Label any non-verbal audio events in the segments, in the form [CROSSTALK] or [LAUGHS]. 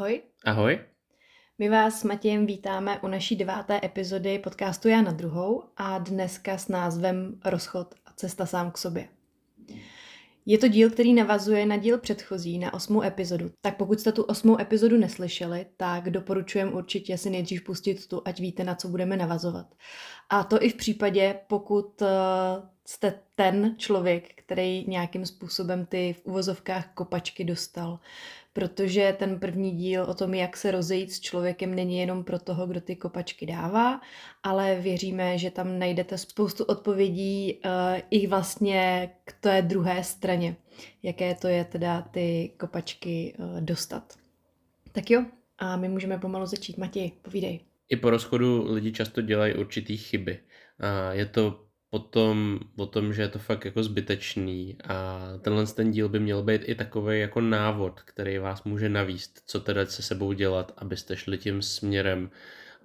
Ahoj. Ahoj. My vás s Matějem vítáme u naší deváté epizody podcastu Já na druhou a dneska s názvem Rozchod a cesta sám k sobě. Je to díl, který navazuje na díl předchozí, na osmou epizodu. Tak pokud jste tu osmou epizodu neslyšeli, tak doporučujem určitě si nejdřív pustit tu, ať víte, na co budeme navazovat. A to i v případě, pokud eh, jste ten člověk, který nějakým způsobem ty v uvozovkách kopačky dostal. Protože ten první díl o tom, jak se rozejít s člověkem, není jenom pro toho, kdo ty kopačky dává, ale věříme, že tam najdete spoustu odpovědí uh, i vlastně k té druhé straně, jaké to je teda ty kopačky uh, dostat. Tak jo, a my můžeme pomalu začít. Matěj, povídej. I po rozchodu lidi často dělají určitý chyby. A je to potom o tom, že je to fakt jako zbytečný a tenhle ten díl by měl být i takový jako návod, který vás může navíst, co teda se sebou dělat, abyste šli tím směrem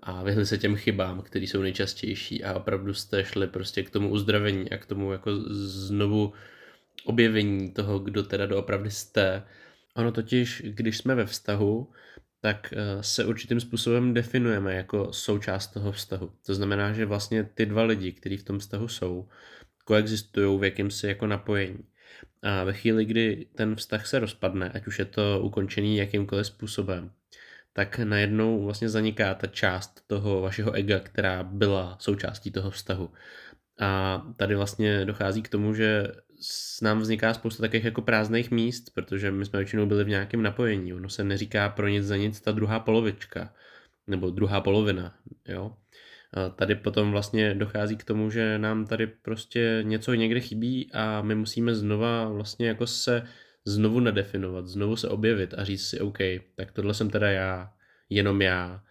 a vyhli se těm chybám, které jsou nejčastější a opravdu jste šli prostě k tomu uzdravení a k tomu jako znovu objevení toho, kdo teda doopravdy jste. Ono totiž, když jsme ve vztahu, tak eh, se určitým způsobem definujeme jako součást toho vztahu. To znamená, že vlastně ty dva lidi, kteří v tom vztahu jsou, koexistují v jakýmsi jako napojení. A ve chvíli, kdy ten vztah se rozpadne, ať už je to ukončený jakýmkoliv způsobem, tak najednou vlastně zaniká ta část toho vašeho ega, která byla součástí toho vztahu. A tady vlastně dochází k tomu, že s nám vzniká spousta takových jako prázdných míst, protože my jsme většinou byli v nějakém napojení. Ono se neříká pro nic za nic ta druhá polovička, nebo druhá polovina, jo. A tady potom vlastně dochází k tomu, že nám tady prostě něco někde chybí a my musíme znova vlastně jako se znovu nadefinovat, znovu se objevit a říct si, OK, tak tohle jsem teda já, jenom já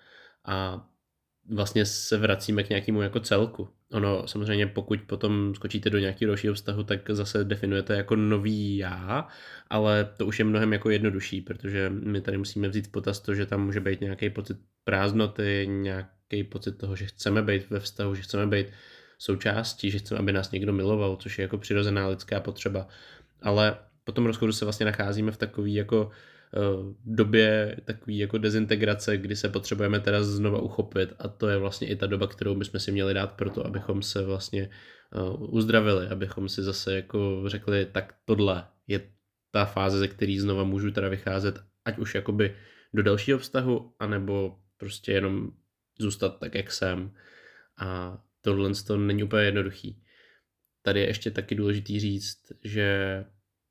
a vlastně se vracíme k nějakému jako celku. Ono samozřejmě, pokud potom skočíte do nějakého dalšího vztahu, tak zase definujete jako nový já, ale to už je mnohem jako jednodušší, protože my tady musíme vzít v potaz to, že tam může být nějaký pocit prázdnoty, nějaký pocit toho, že chceme být ve vztahu, že chceme být součástí, že chceme, aby nás někdo miloval, což je jako přirozená lidská potřeba. Ale po tom rozchodu se vlastně nacházíme v takový jako době takový jako dezintegrace, kdy se potřebujeme teda znova uchopit a to je vlastně i ta doba, kterou bychom si měli dát pro to, abychom se vlastně uh, uzdravili, abychom si zase jako řekli, tak tohle je ta fáze, ze který znova můžu teda vycházet, ať už jakoby do dalšího vztahu, anebo prostě jenom zůstat tak, jak jsem. A tohle to není úplně jednoduchý. Tady je ještě taky důležitý říct, že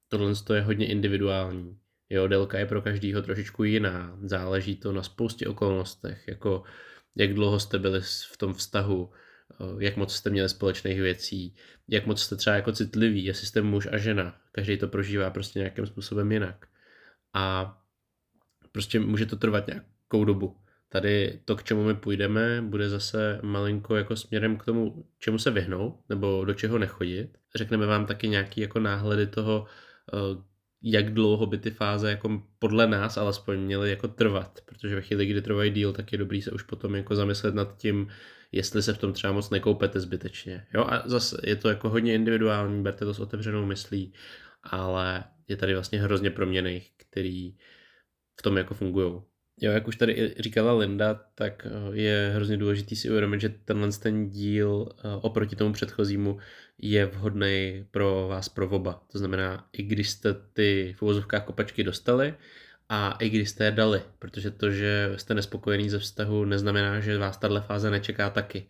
tohle je hodně individuální. Jo, délka je pro každého trošičku jiná, záleží to na spoustě okolnostech, jako jak dlouho jste byli v tom vztahu, jak moc jste měli společných věcí, jak moc jste třeba jako citliví, jestli jste muž a žena, každý to prožívá prostě nějakým způsobem jinak. A prostě může to trvat nějakou dobu. Tady to, k čemu my půjdeme, bude zase malinko jako směrem k tomu, čemu se vyhnout, nebo do čeho nechodit. Řekneme vám taky nějaký jako náhledy toho, jak dlouho by ty fáze jako podle nás alespoň měly jako trvat, protože ve chvíli, kdy trvají díl, tak je dobrý se už potom jako zamyslet nad tím, jestli se v tom třeba moc nekoupete zbytečně. Jo a zase je to jako hodně individuální, berte to s otevřenou myslí, ale je tady vlastně hrozně proměných, který v tom jako fungují. Jo, jak už tady říkala Linda, tak eh, je hrozně důležitý si uvědomit, že tenhle ten díl eh, oproti tomu předchozímu je vhodný pro vás pro oba. To znamená, i když jste ty v uvozovkách kopačky dostali, a i když jste je dali, protože to, že jste nespokojený ze vztahu, neznamená, že vás tahle fáze nečeká taky.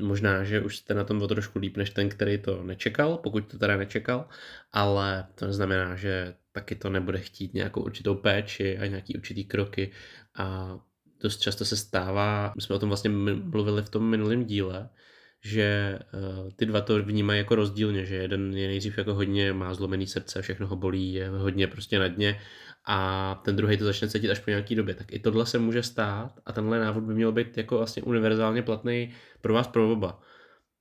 Možná, že už jste na tom o trošku líp než ten, který to nečekal, pokud to teda nečekal, ale to neznamená, že taky to nebude chtít nějakou určitou péči a nějaký určitý kroky a dost často se stává, my jsme o tom vlastně mluvili v tom minulém díle, že uh, ty dva to vnímají jako rozdílně, že jeden je nejdřív jako hodně má zlomený srdce, všechno ho bolí, je hodně prostě na dně a ten druhý to začne cítit až po nějaký době. Tak i tohle se může stát a tenhle návod by měl být jako vlastně univerzálně platný pro vás, pro oba.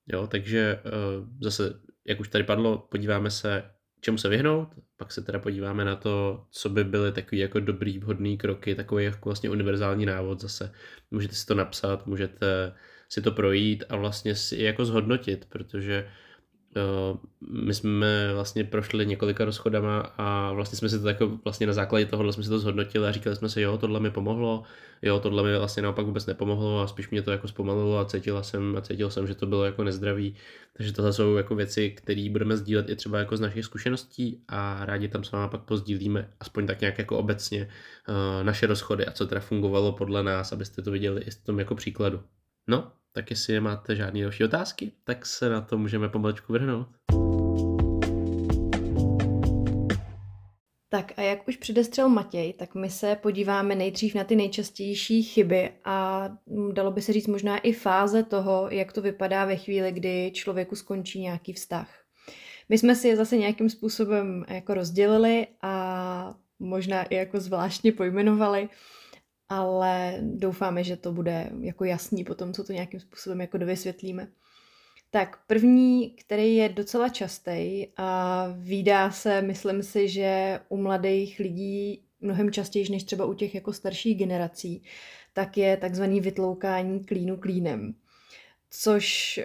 Jo, takže uh, zase, jak už tady padlo, podíváme se, čemu se vyhnout, pak se teda podíváme na to, co by byly takový jako dobrý, vhodný kroky, takový jako vlastně univerzální návod zase. Můžete si to napsat, můžete si to projít a vlastně si jako zhodnotit, protože my jsme vlastně prošli několika rozchodama a vlastně jsme si to jako vlastně na základě toho jsme si to zhodnotili a říkali jsme si, jo, tohle mi pomohlo, jo, tohle mi vlastně naopak vůbec nepomohlo a spíš mě to jako zpomalilo a cítila jsem a cítil jsem, že to bylo jako nezdravý. Takže tohle jsou jako věci, které budeme sdílet i třeba jako z našich zkušeností a rádi tam s váma pak pozdílíme aspoň tak nějak jako obecně uh, naše rozchody a co teda fungovalo podle nás, abyste to viděli i s tom jako příkladu. No, tak jestli nemáte žádné další otázky, tak se na to můžeme pomalečku vrhnout. Tak a jak už předestřel Matěj, tak my se podíváme nejdřív na ty nejčastější chyby a dalo by se říct možná i fáze toho, jak to vypadá ve chvíli, kdy člověku skončí nějaký vztah. My jsme si je zase nějakým způsobem jako rozdělili a možná i jako zvláštně pojmenovali ale doufáme, že to bude jako jasný potom, co to nějakým způsobem jako dovysvětlíme. Tak první, který je docela častý a výdá se, myslím si, že u mladých lidí mnohem častěji než třeba u těch jako starších generací, tak je takzvaný vytloukání klínu klínem. Což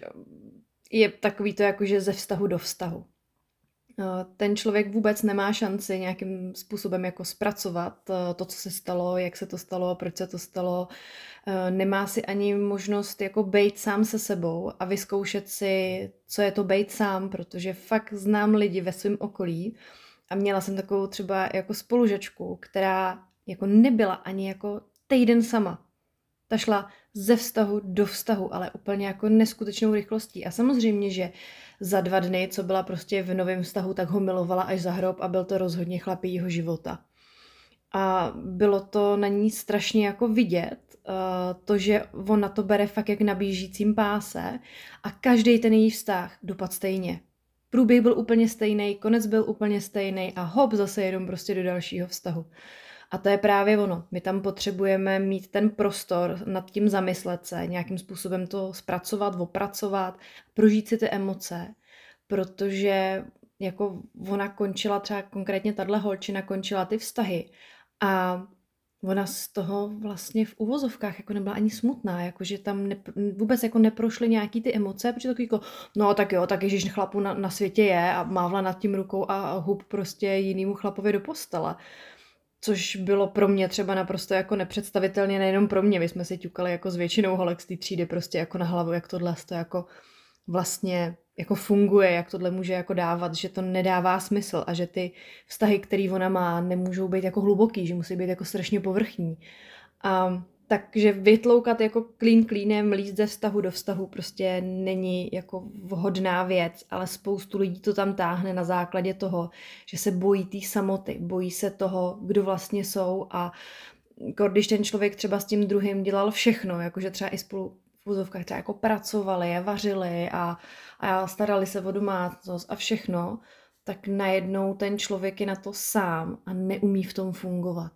je takový to jakože ze vztahu do vztahu. Eh, ten člověk vůbec nemá šanci nějakým způsobem jako zpracovat eh, to, co se stalo, jak se to stalo, proč se to stalo. Eh, nemá si ani možnost jako být sám se sebou a vyzkoušet si, co je to být sám, protože fakt znám lidi ve svém okolí a měla jsem takovou třeba jako spolužačku, která jako nebyla ani jako týden sama. Ta šla ze vztahu do vztahu, ale úplně jako neskutečnou rychlostí. A samozřejmě, že za dva dny, co byla prostě v novém vztahu, tak ho milovala až za hrob a byl to rozhodně chlap jeho života. A bylo to na ní strašně jako vidět, uh, to, že on na to bere fakt jak na bížícím páse a každý ten její vztah dopad stejně. Průběh byl úplně stejný, konec byl úplně stejný a hop, zase jenom prostě do dalšího vztahu. A to je právě ono. My tam potřebujeme mít ten prostor nad tím zamyslet se, nějakým způsobem to zpracovat, opracovat, prožít si ty emoce, protože jako ona končila, třeba konkrétně tahle holčina končila ty vztahy a ona z toho vlastně v uvozovkách jako nebyla ani smutná, jakože tam ne, vůbec jako neprošly nějaký ty emoce, protože takový jako, no tak jo, tak ježiš chlapu na, na světě je a mávla nad tím rukou a hub prostě jinýmu chlapovi do postele což bylo pro mě třeba naprosto jako nepředstavitelně, nejenom pro mě, my jsme si ťukali jako s většinou holek z té třídy prostě jako na hlavu, jak tohle to jako vlastně jako funguje, jak tohle může jako dávat, že to nedává smysl a že ty vztahy, které ona má, nemůžou být jako hluboký, že musí být jako strašně povrchní. A takže vytloukat jako klín klínem, líst ze vztahu do vztahu prostě není jako vhodná věc, ale spoustu lidí to tam táhne na základě toho, že se bojí té samoty, bojí se toho, kdo vlastně jsou a jako když ten člověk třeba s tím druhým dělal všechno, jakože třeba i spolu v úzovkách třeba jako pracovali a vařili a, a starali se o domácnost a všechno, tak najednou ten člověk je na to sám a neumí v tom fungovat.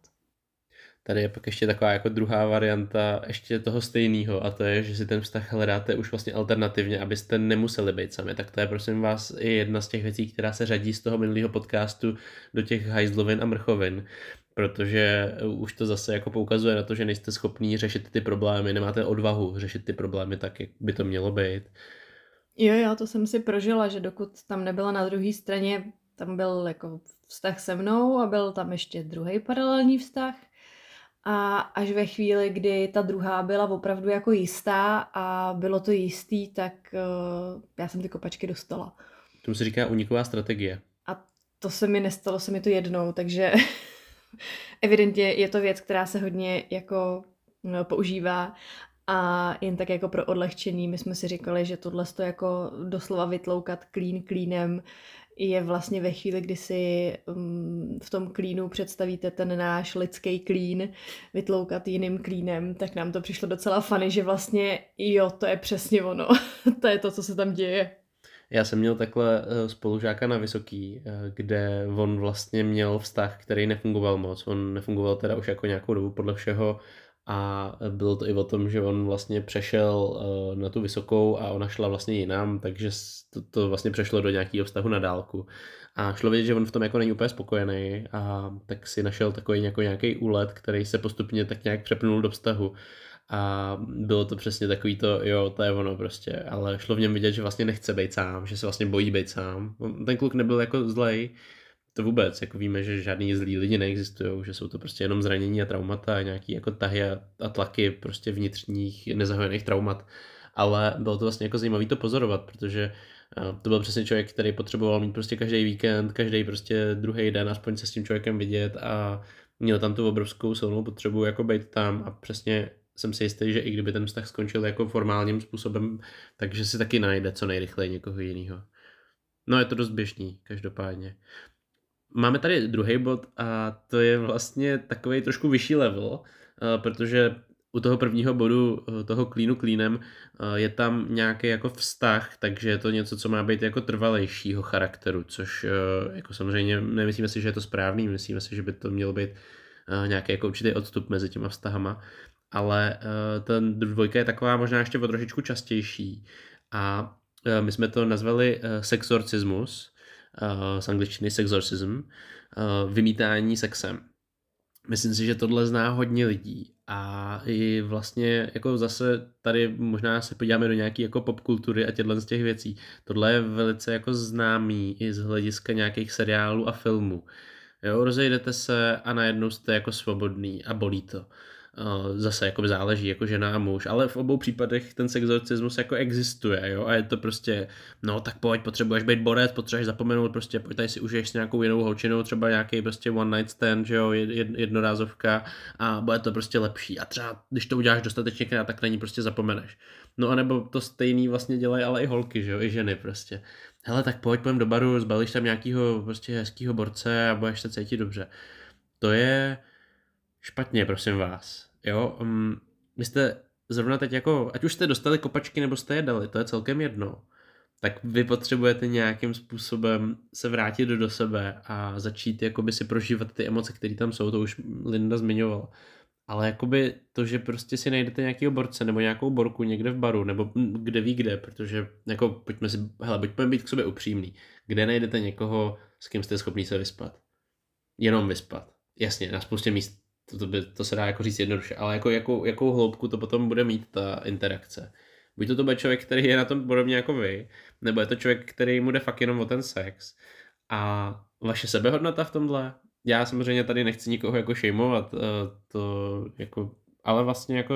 Tady je pak ještě taková jako druhá varianta ještě toho stejného a to je, že si ten vztah hledáte už vlastně alternativně, abyste nemuseli být sami. Tak to je prosím vás i jedna z těch věcí, která se řadí z toho minulého podcastu do těch hajzlovin a mrchovin, protože už to zase jako poukazuje na to, že nejste schopní řešit ty problémy, nemáte odvahu řešit ty problémy tak, jak by to mělo být. Jo, jo, to jsem si prožila, že dokud tam nebyla na druhé straně, tam byl jako vztah se mnou a byl tam ještě druhý paralelní vztah, a až ve chvíli, kdy ta druhá byla opravdu jako jistá a bylo to jistý, tak uh, já jsem ty kopačky dostala. Tomu se říká uniková strategie. A to se mi nestalo, se mi to jednou, takže [LAUGHS] evidentně je to věc, která se hodně jako no, používá a jen tak jako pro odlehčení, my jsme si říkali, že tohle to jako doslova vytloukat klín klínem je vlastně ve chvíli, kdy si um, v tom klínu představíte ten náš lidský klín vytloukat jiným klínem, tak nám to přišlo docela fany, že vlastně jo, to je přesně ono. [LAUGHS] to je to, co se tam děje. Já jsem měl takhle eh, spolužáka na Vysoký, eh, kde on vlastně měl vztah, který nefungoval moc. On nefungoval teda už jako nějakou dobu podle všeho a bylo to i o tom, že on vlastně přešel eh, na tu vysokou a ona šla vlastně jinam, takže to, to vlastně přešlo do nějakého vztahu na dálku. A šlo vidět, že on v tom jako není úplně spokojený a tak si našel takový jako nějaký úlet, který se postupně tak nějak přepnul do vztahu. a bylo to přesně takový to, jo, to je ono prostě, ale šlo v něm vidět, že vlastně nechce být sám, že se vlastně bojí být sám. Ten kluk nebyl jako zlej, to vůbec, jako víme, že žádný zlí lidi neexistují, že jsou to prostě jenom zranění a traumata a nějaký jako tahy a, a tlaky prostě vnitřních nezahojených traumat. Ale bylo to vlastně jako zajímavé to pozorovat, protože to byl přesně člověk, který potřeboval mít prostě každý víkend, každý prostě druhý den, aspoň se s tím člověkem vidět a měl tam tu obrovskou silnou potřebu jako být tam a přesně jsem si jistý, že i kdyby ten vztah skončil jako formálním způsobem, takže si taky najde co nejrychleji někoho jiného. No je to dost běžný, každopádně. Máme tady druhý bod a to je vlastně takový trošku vyšší level, protože u toho prvního bodu, eh, toho klínu klínem, eh, je tam nějaký jako vztah, takže je to něco, co má být jako trvalejšího charakteru, což eh, jako samozřejmě nemyslíme si, že je to správný, myslíme si, že by to měl být nějaký jako určitý odstup mezi těma vztahama, ale ten dvojka je taková možná ještě o trošičku častější a my jsme to nazvali sexorcismus, z angličtiny sexorcism, vymítání sexem. Myslím si, že tohle zná hodně lidí a i vlastně jako zase tady možná se podíváme do nějaké jako popkultury a těchto z těch věcí. Tohle je velice jako známý i z hlediska nějakých seriálů a filmů. Jo, rozejdete se a najednou jste jako svobodný a bolí to. Eh, zase jako záleží jako žena a muž, ale v obou případech ten sexorcismus jako existuje, jo, a je to prostě, no tak pojď, potřebuješ být borec, potřebuješ zapomenout, prostě pojď tady si užiješ s nějakou jinou holčinou, třeba nějaký prostě one night stand, že jo, jednorázovka a bude to prostě lepší a třeba když to uděláš dostatečně krát, tak není prostě zapomeneš. No a nebo to stejný vlastně dělají ale i holky, že jo, i ženy prostě. Hele, tak pojď, pojďme do baru, zbalíš tam nějakýho prostě hezkýho borce a budeš se cítit dobře. To je, špatně, prosím vás. Jo, um, vy jste zrovna teď jako, ať už jste dostali kopačky nebo jste je dali, to je celkem jedno, tak vy potřebujete nějakým způsobem se vrátit do, do sebe a začít jakoby si prožívat ty emoce, které tam jsou, to už Linda zmiňovala. Ale jakoby to, že prostě si najdete nějakého borce nebo nějakou borku někde v baru, nebo kde ví kde, protože jako pojďme si, hele, pojďme být k sobě upřímný. Kde najdete někoho, s kým jste schopný se vyspat? Jenom vyspat. Jasně, na spoustě míst to, to, by, to se dá jako říct jednoduše, ale jako, jakou, jakou hloubku to potom bude mít ta interakce. Buď to to bude člověk, který je na tom podobně jako vy, nebo je to člověk, který mu jde fakt jenom o ten sex. A vaše sebehodnota v tomhle, já samozřejmě tady nechci nikoho jako šejmovat, eh, to jako, ale vlastně jako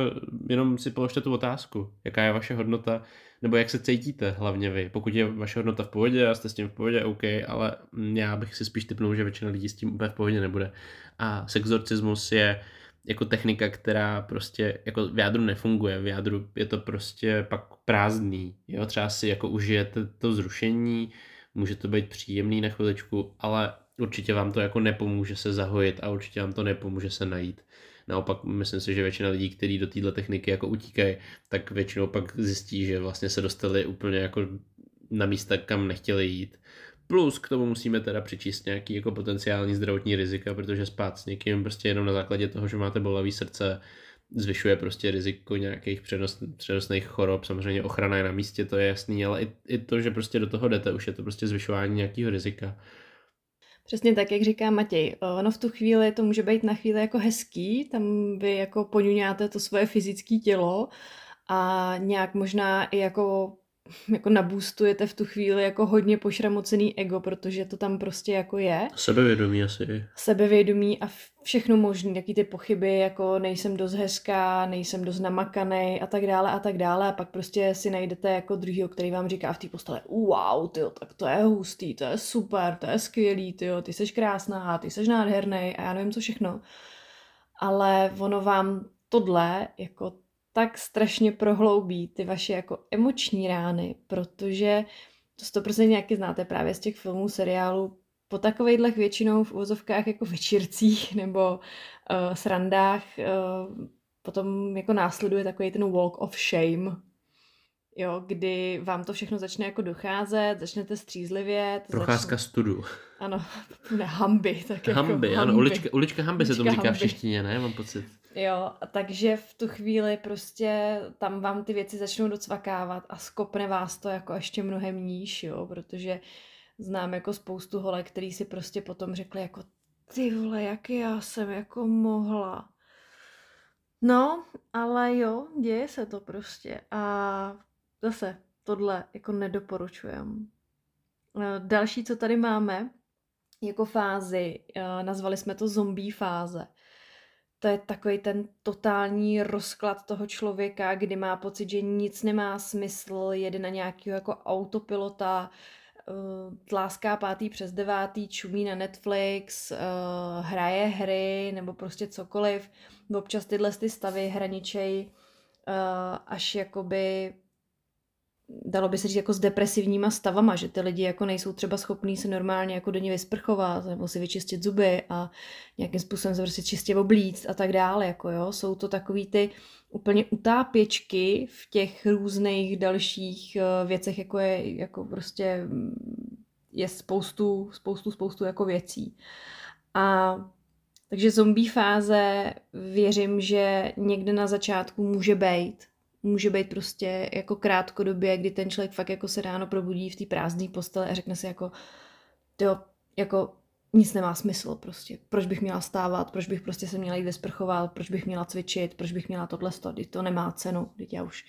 jenom si položte tu otázku, jaká je vaše hodnota, nebo jak se cítíte hlavně vy. Pokud je vaše hodnota v pohodě a jste s tím v pohodě, OK, ale já bych si spíš typnul, že většina lidí s tím úplně v pohodě nebude. A sexorcismus je jako technika, která prostě jako v jádru nefunguje. V jádru je to prostě pak prázdný. Jo? Třeba si jako užijete to zrušení, může to být příjemný na chviličku, ale určitě vám to jako nepomůže se zahojit a určitě vám to nepomůže se najít. Naopak myslím si, že většina lidí, kteří do této techniky jako utíkají, tak většinou pak zjistí, že vlastně se dostali úplně jako na místa, kam nechtěli jít. Plus k tomu musíme teda přičíst nějaký jako potenciální zdravotní rizika, protože spát s někým prostě jenom na základě toho, že máte bolavý srdce, zvyšuje prostě riziko nějakých přenos, přenosných chorob. Samozřejmě ochrana je na místě, to je jasný, ale i, i to, že prostě do toho jdete, už je to prostě zvyšování nějakého rizika. Přesně tak, jak říká Matěj. Ono v tu chvíli to může být na chvíli jako hezký, tam vy jako poňuňáte to svoje fyzické tělo a nějak možná i jako jako nabůstujete v tu chvíli jako hodně pošramocený ego, protože to tam prostě jako je. Sebevědomí asi. Sebevědomí a všechno možný, jaký ty pochyby, jako nejsem dost hezká, nejsem dost namakaný a tak dále a tak dále a pak prostě si najdete jako druhýho, který vám říká v té postele, wow, tyjo, tak to je hustý, to je super, to je skvělý, tyjo, ty jsi krásná, ty jsi nádherný a já nevím co všechno. Ale ono vám tohle jako tak strašně prohloubí ty vaše jako emoční rány, protože to 100% nějaký znáte právě z těch filmů, seriálů, po takovejhle většinou v uvozovkách jako večírcích [LAUGHS] nebo uh, srandách uh, potom jako následuje takový ten walk of shame, jo, kdy vám to všechno začne jako docházet, začnete střízlivě. Procházka začne... studu. Ano, [LAUGHS] ne, hamby. Tak hamby, jako hamby. ano, ulička, ulička hamby ulička se tomu říká hamby. v češtině, ne, mám pocit. Jo, takže v tu chvíli prostě tam vám ty věci začnou docvakávat a skopne vás to jako ještě mnohem níž, jo, protože znám jako spoustu holek, který si prostě potom řekli jako ty vole, jak já jsem jako mohla. No, ale jo, děje se to prostě a zase tohle jako nedoporučujem. Eh, další, co tady máme jako fázi, eh, nazvali jsme to zombie fáze. To je takový ten totální rozklad toho člověka, kdy má pocit, že nic nemá smysl, jede na nějakého jako autopilota, uh, tláská pátý přes devátý, čumí na Netflix, hraje hry nebo prostě cokoliv. Občas tyhle ty stavy hraničej až jakoby dalo by se říct jako s depresivníma stavama, že ty lidi jako nejsou třeba schopní se normálně jako do ní vysprchovat nebo si vyčistit zuby a nějakým způsobem se prostě čistě oblíct a tak dále, jako jo. Jsou to takový ty úplně utápěčky v těch různých dalších eh, věcech, jako je jako prostě mm, je spoustu, spoustu, spoustu jako věcí. A takže zombie fáze věřím, že někde na začátku může být, může být prostě jako krátkodobě, kdy ten člověk fakt jako se ráno probudí v té prázdné postele a řekne si jako, jo, jako nic nemá smysl prostě. Proč bych měla stávat, proč bych prostě se měla jít vysprchovat, proč bych měla cvičit, proč bych měla tohle stát, to nemá cenu, teď já už,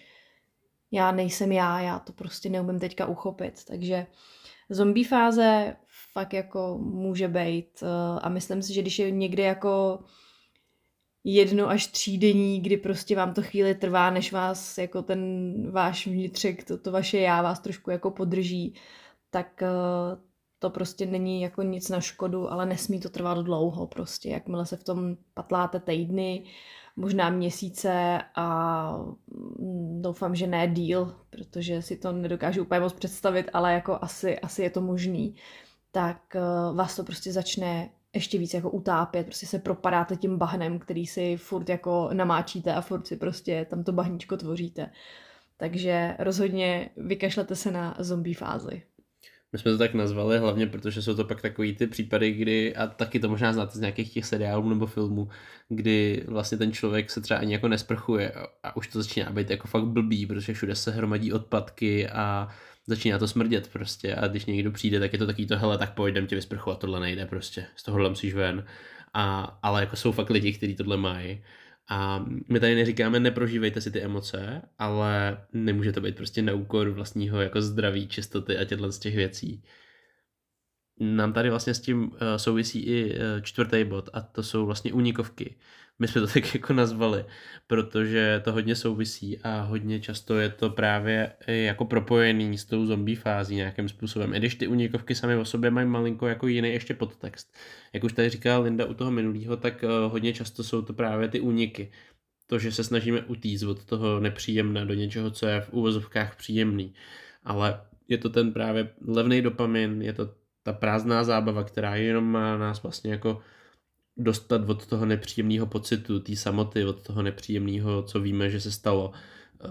já nejsem já, já to prostě neumím teďka uchopit, takže zombie fáze fakt jako může být eh, a myslím si, že když je někde jako jedno až třídení, kdy prostě vám to chvíli trvá, než vás jako ten váš vnitřek, to, to vaše já vás trošku jako podrží, tak eh, to prostě není jako nic na škodu, ale nesmí to trvat dlouho prostě. Jakmile se v tom patláte týdny, možná měsíce a mm, doufám, že ne díl, protože si to nedokážu úplně moc představit, ale jako asi, asi je to možný, tak eh, vás to prostě začne ještě víc jako utápět, prostě se propadáte tím bahnem, který si furt jako namáčíte a furt si prostě tam to bahníčko tvoříte. Takže rozhodně vykašlete se na zombie fázi. My jsme to tak nazvali hlavně, protože jsou to pak takový ty případy, kdy, a taky to možná znáte z nějakých těch seriálů nebo filmů, kdy vlastně ten člověk se třeba ani jako nesprchuje a už to začíná být jako fakt blbý, protože všude se hromadí odpadky a začíná to smrdět prostě a když někdo přijde, tak je to taky to, hele, tak pojďme tě vysprchovat, tohle nejde prostě, z tohohle musíš ven. A, ale jako jsou fakt lidi, kteří tohle mají. A my tady neříkáme, neprožívejte si ty emoce, ale nemůže to být prostě na úkor vlastního jako zdraví, čistoty a těchto z těch věcí. Nám tady vlastně s tím uh, souvisí i uh, čtvrtý bod a to jsou vlastně únikovky my jsme to [LAUGHS] tak jako nazvali, protože to hodně souvisí a hodně často je to právě jako propojený s tou zombie fází nějakým způsobem. I když ty unikovky sami o sobě mají malinko jako jiný ještě podtext. Jak už tady říkala Linda u toho minulého, tak eh, hodně často jsou to právě ty úniky. To, že se snažíme utíct od toho nepříjemné do něčeho, co je v úvozovkách příjemný. Ale je to ten právě levný dopamin, je to ta prázdná zábava, která jenom má nás vlastně jako dostat od toho nepříjemného pocitu, té samoty, od toho nepříjemného, co víme, že se stalo. Eh,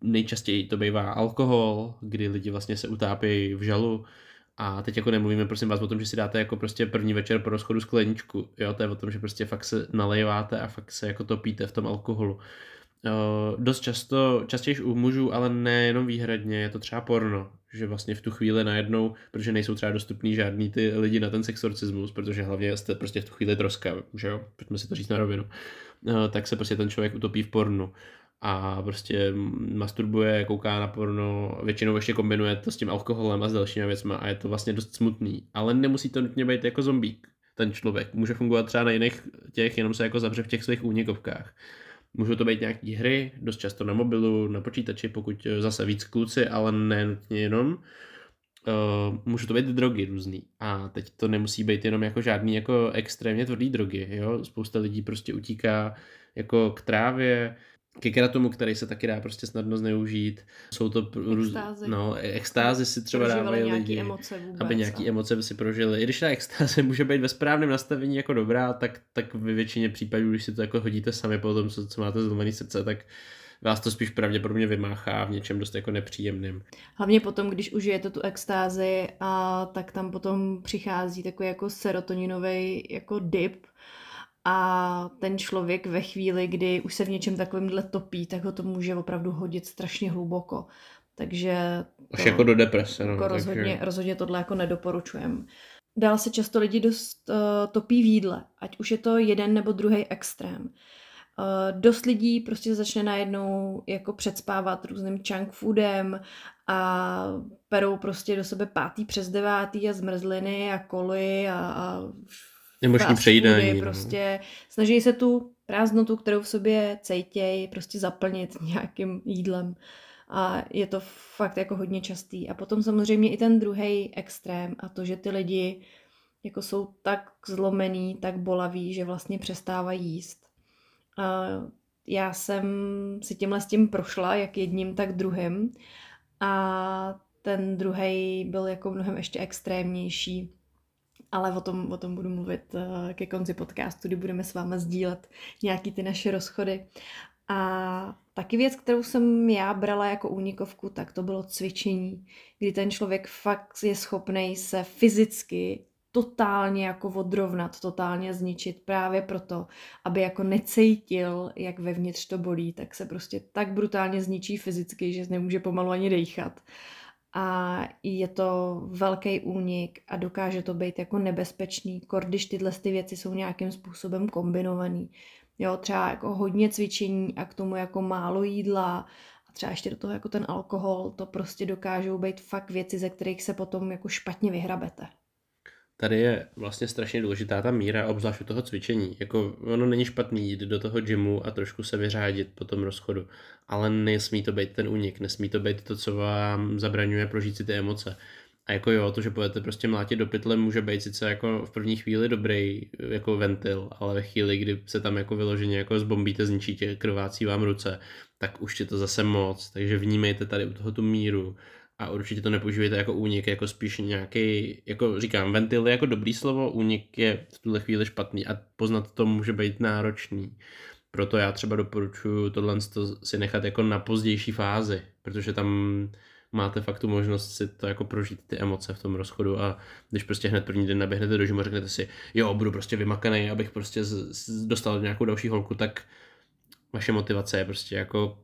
nejčastěji to bývá alkohol, kdy lidi vlastně se utápějí v žalu, a teď jako nemluvíme prosím vás o tom, že si dáte jako prostě první večer po rozchodu skleničku, jo, to je o tom, že prostě fakt se nalejváte a fakt se jako topíte v tom alkoholu. Uh, dost často, častěji u mužů, ale nejenom výhradně, je to třeba porno, že vlastně v tu chvíli najednou, protože nejsou třeba dostupní žádný ty lidi na ten sexorcismus, protože hlavně jste prostě v tu chvíli troska, že jo, pojďme si to říct na rovinu, uh, tak se prostě ten člověk utopí v pornu a prostě masturbuje, kouká na porno, většinou ještě kombinuje to s tím alkoholem a s dalšími věcmi a je to vlastně dost smutný, ale nemusí to nutně být jako zombík ten člověk. Může fungovat třeba na jiných těch, jenom se jako zavře v těch svých únikovkách. Můžou to být nějaké hry, dost často na mobilu, na počítači, pokud eh, zase víc kluci, ale ne nutně jenom. Uh, můžou to být drogy různý. A teď to nemusí být jenom jako žádný jako extrémně tvrdý drogy. Jo? Spousta lidí prostě utíká jako k trávě, ke kratomu, který se taky dá prostě snadno zneužít. Jsou to extázy. No, extázy si třeba dávají lidi, emoce vůbec, aby nějaký a... emoce si prožili. I když ta extáze [LAUGHS] může být ve správném nastavení jako dobrá, tak, tak ve většině případů, když si to jako hodíte sami po tom, co, co máte zlomený srdce, tak vás to spíš pravděpodobně vymáchá v něčem dost jako nepříjemným. Hlavně potom, když užijete tu extázi, a tak tam potom přichází takový jako serotoninový jako dip, a ten člověk ve chvíli, kdy už se v něčem takovémhle topí, tak ho to může opravdu hodit strašně hluboko. Takže... Až to, jako do deprese. No, jako rozhodně, takže... rozhodně tohle jako nedoporučujem. Dál se často lidi dost uh, topí v jídle, ať už je to jeden nebo druhý extrém. Uh, dost lidí prostě začne najednou jako předspávat různým junk foodem a perou prostě do sebe pátý přes devátý a zmrzliny a koly a, a Nemožný přejídání. No. Prostě snaží se tu prázdnotu, kterou v sobě cejtěj, prostě zaplnit [LAUGHS] nějakým jídlem. A je to fakt jako hodně častý. A potom samozřejmě i ten druhý extrém a to, že ty lidi jako jsou tak zlomený, tak bolaví, že vlastně přestávají jíst. A já jsem si tímhle s tím prošla, jak jedním, tak druhým. A ten druhý byl jako mnohem ještě extrémnější. Ale o tom, o tom budu mluvit eh, ke konci podcastu, kdy budeme s váma sdílet nějaký ty naše rozchody. A taky věc, kterou jsem já brala jako únikovku, tak to bylo cvičení, kdy ten člověk fakt je schopný se fyzicky totálně jako odrovnat, totálně zničit právě proto, aby jako necítil, jak vevnitř to bolí, tak se prostě tak brutálně zničí fyzicky, že nemůže pomalu ani dejchat. A je to velký únik a dokáže to být jako nebezpečný, kor když tyhle ty věci jsou nějakým způsobem kombinovaný. Jo, třeba jako hodně cvičení a k tomu jako málo jídla a třeba ještě do toho jako ten alkohol, to prostě dokážou být fakt věci, ze kterých se potom jako špatně vyhrabete tady je vlastně strašně důležitá ta míra, obzvlášť u toho cvičení. Jako ono není špatný jít do toho gymu a trošku se vyřádit po tom rozchodu, ale nesmí to být ten únik, nesmí to být to, co vám zabraňuje prožít si ty emoce. A jako jo, to, že budete prostě mlátit do pytle, může být sice jako v první chvíli dobrý jako ventil, ale ve chvíli, kdy se tam jako vyloženě jako zbombíte, zničíte, krvácí vám ruce, tak už je to zase moc, takže vnímejte tady u toho tu míru a určitě to nepoužívejte jako únik, jako spíš nějaký, jako říkám, ventil je jako dobrý slovo, únik je v tuhle chvíli špatný a poznat to může být náročný. Proto já třeba doporučuji tohle si nechat jako na pozdější fázi, protože tam máte fakt tu možnost si to jako prožít ty emoce v tom rozchodu a když prostě hned první den naběhnete do žimu a řeknete si, jo, budu prostě vymakaný, abych prostě z, z, dostal nějakou další holku, tak vaše motivace je prostě jako